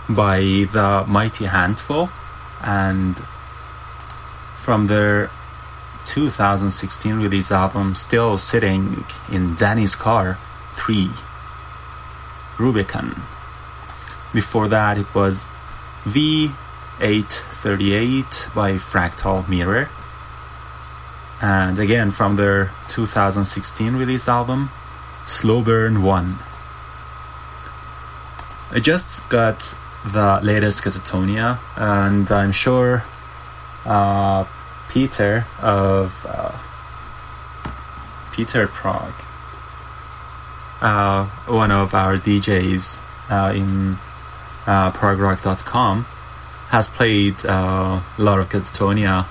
by the Mighty Handful, and from their 2016 release album, Still Sitting in Danny's Car 3, Rubicon. Before that, it was V838 by Fractal Mirror. And again, from their 2016 release album, Slow Burn 1. I just got the latest Katatonia, and I'm sure uh, Peter of uh, Peter Prague, uh, one of our DJs uh, in uh, ProgRock.com, has played uh, a lot of Katatonia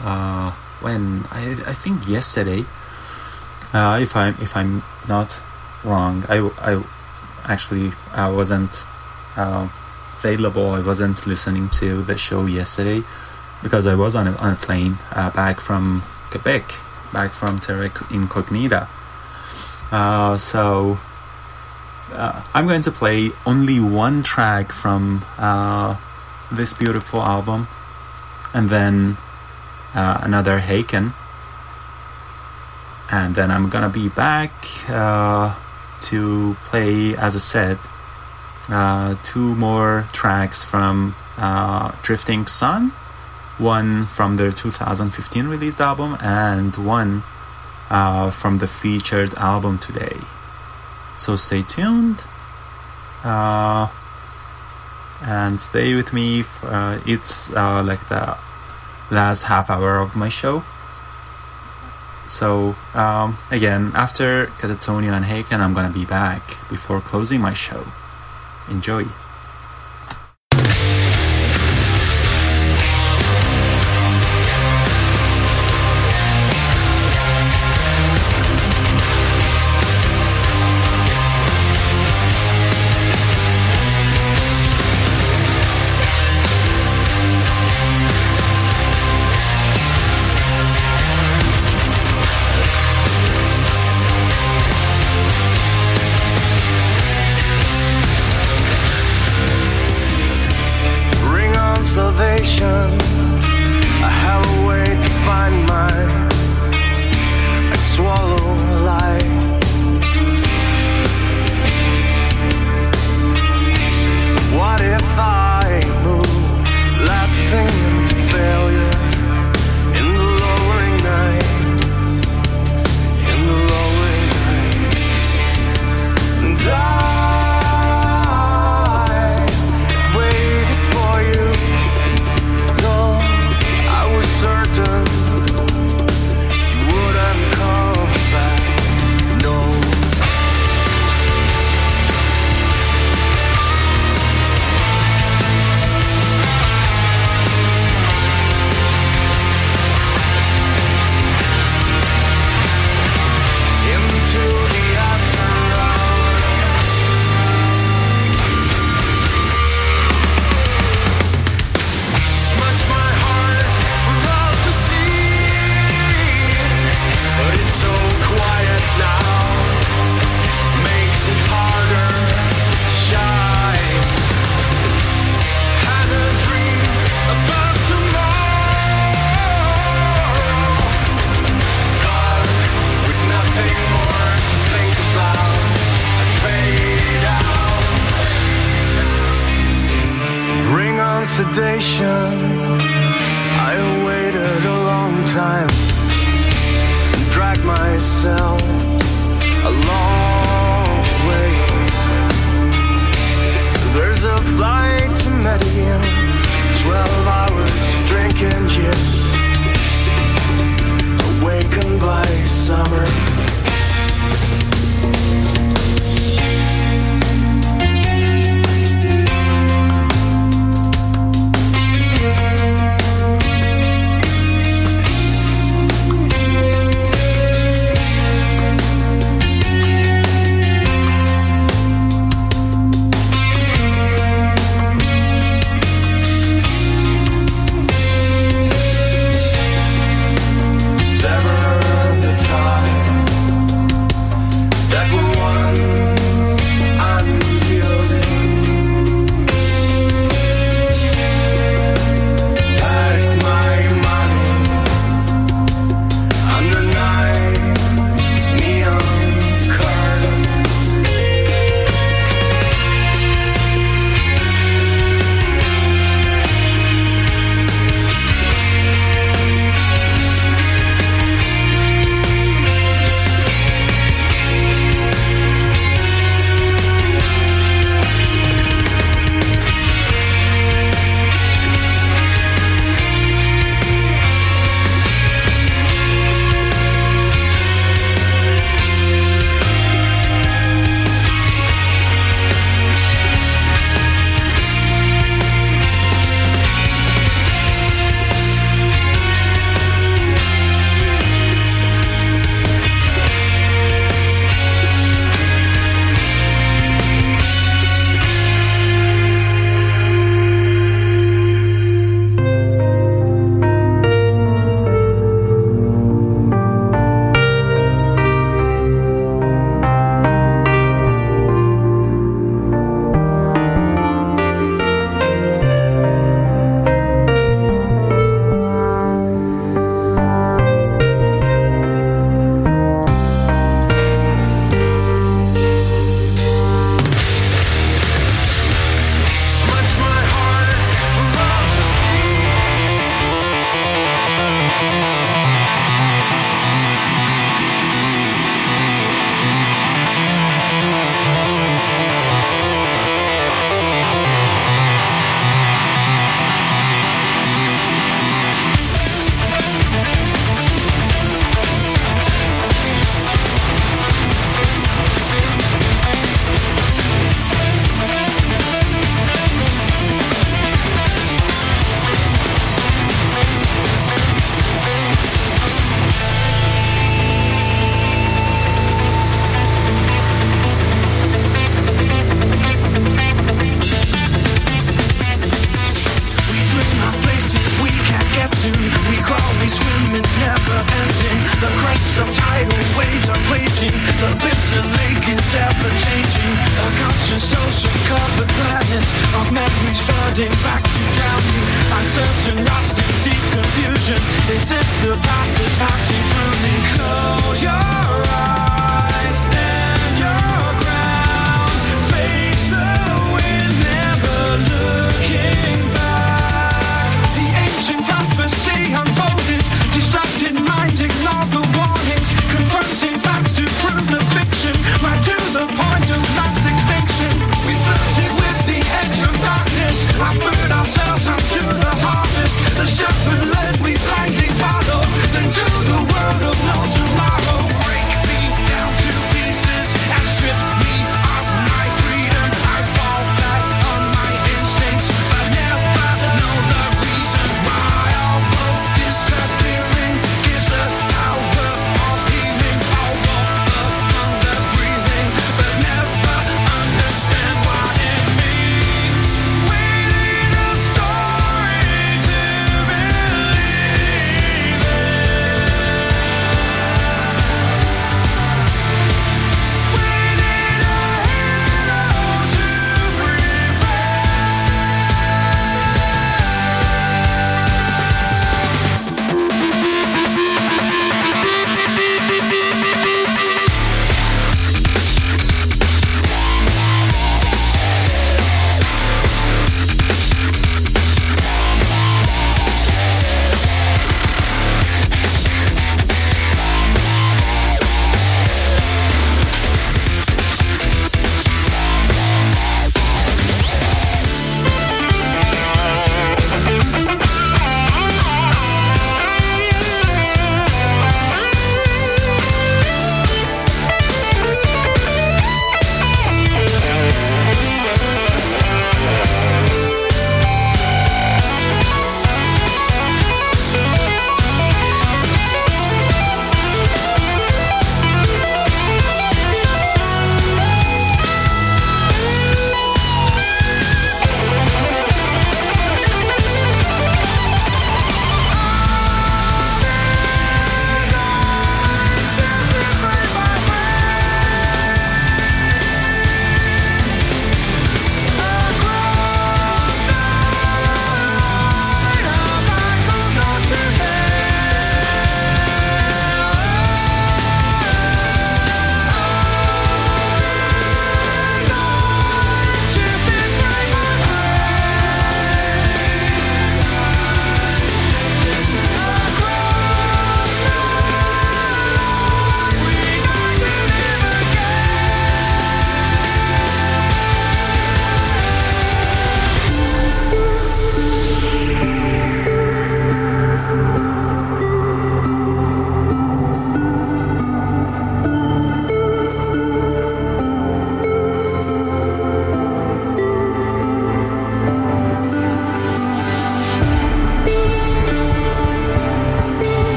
uh, when I, I think yesterday. If I'm if I'm not wrong, I, I actually I wasn't uh, available. I wasn't listening to the show yesterday because I was on a, on a plane uh, back from Quebec, back from Terra Incognita. Uh, so uh, I'm going to play only one track from uh, this beautiful album, and then uh, another Haken, and then I'm gonna be back uh, to play, as I said, uh, two more tracks from uh, Drifting Sun, one from their 2015 released album, and one uh, from the featured album today. So stay tuned uh, and stay with me. For, uh, it's like the last half hour of my show. So um, again, after Katatonia and Haken, I'm gonna be back before closing my show. Enjoy.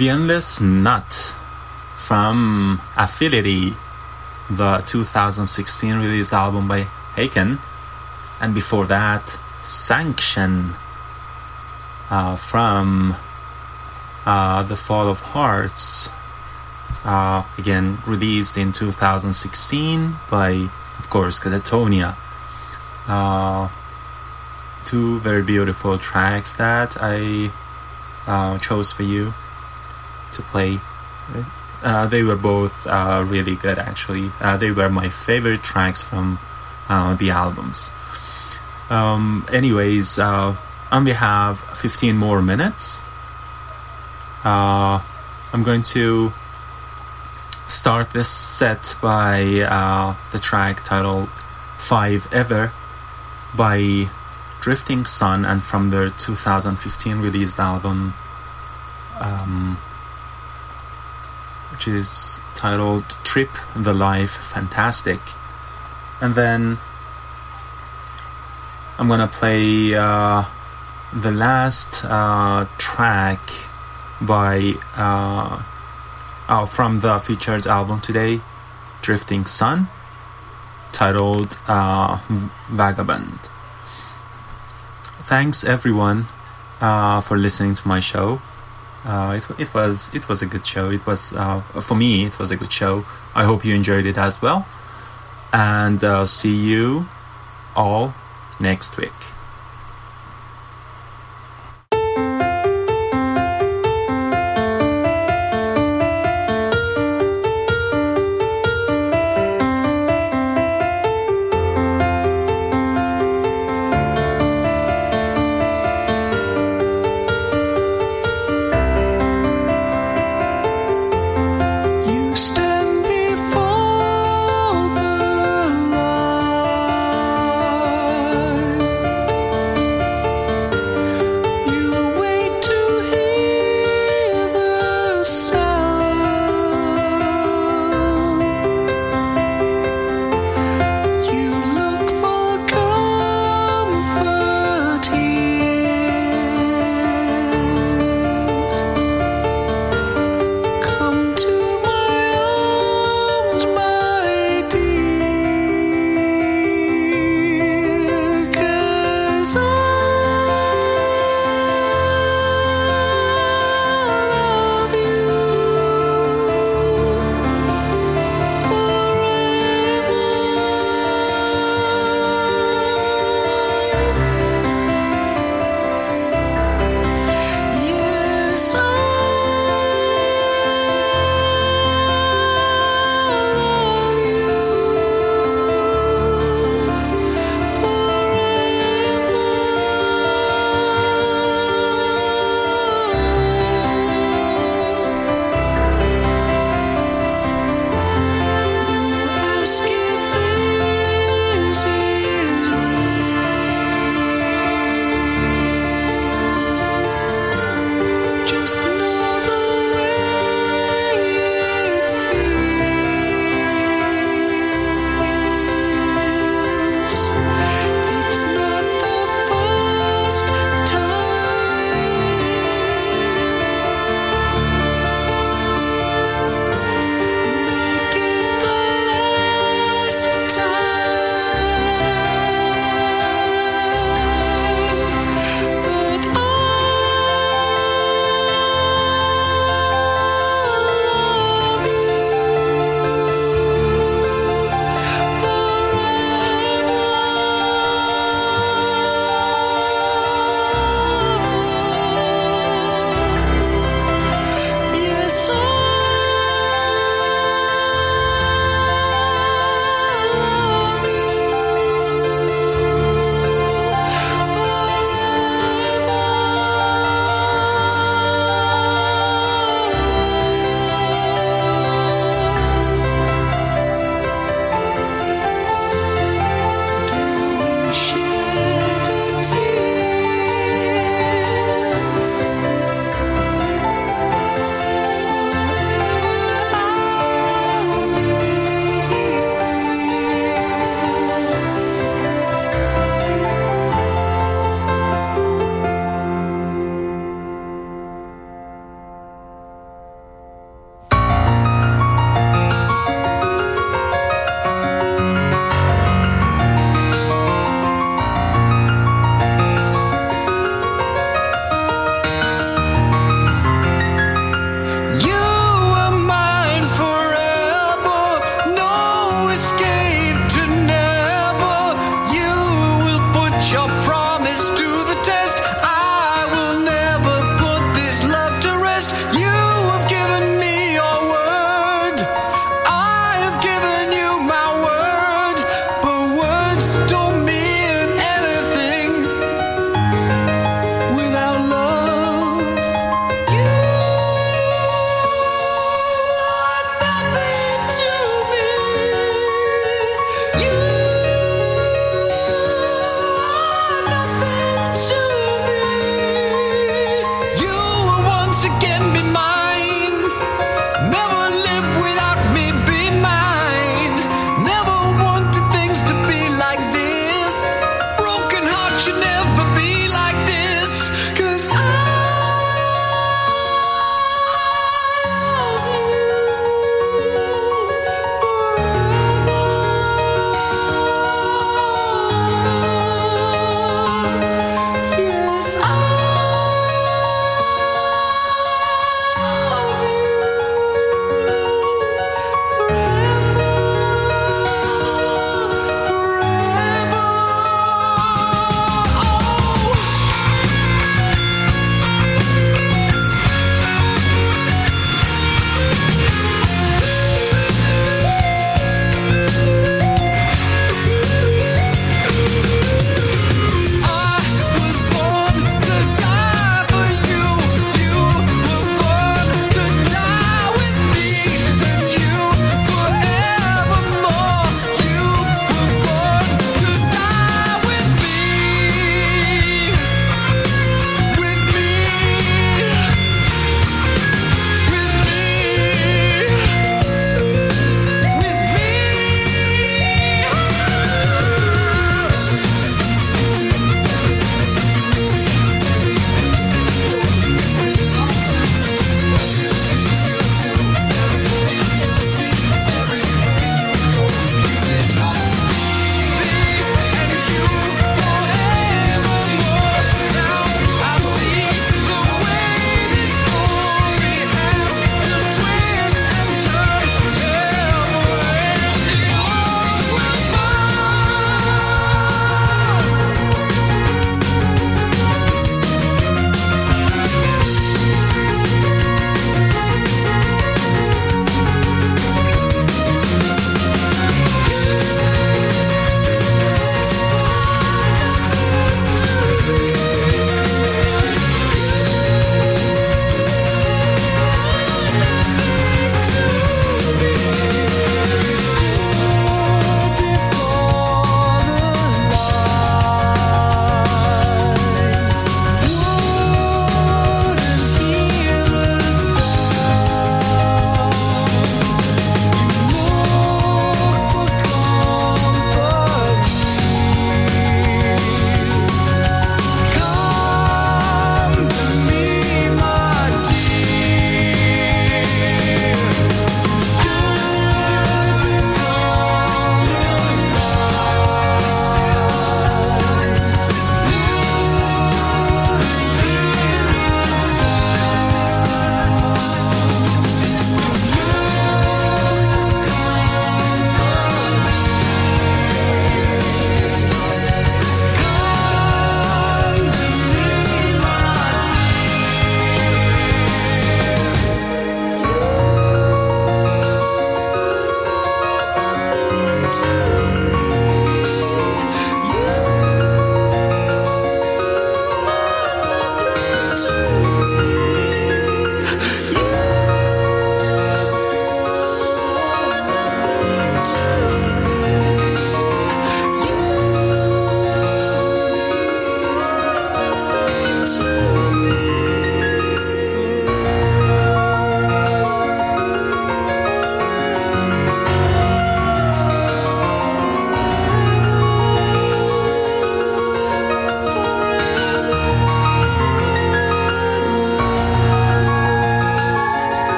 The Endless Knot from Affinity, the 2016 released album by Haken. And before that, Sanction uh, from uh, The Fall of Hearts, uh, again released in 2016 by, of course, Katatonia. Uh, two very beautiful tracks that I uh, chose for you to play. Uh, they were both uh, really good, actually. Uh, they were my favorite tracks from uh, the albums. Um, anyways, and we have 15 more minutes. Uh, I'm going to start this set by uh, the track titled Five Ever by Drifting Sun and from their 2015 released album, um, which is titled Trip the Life Fantastic. And then I'm gonna play uh, the last uh, track by uh, oh, from the featured album today, Drifting Sun, titled uh, Vagabond. Thanks everyone uh, for listening to my show. Uh, it, it was it was a good show. It was uh, for me. It was a good show. I hope you enjoyed it as well. And uh, see you all next week.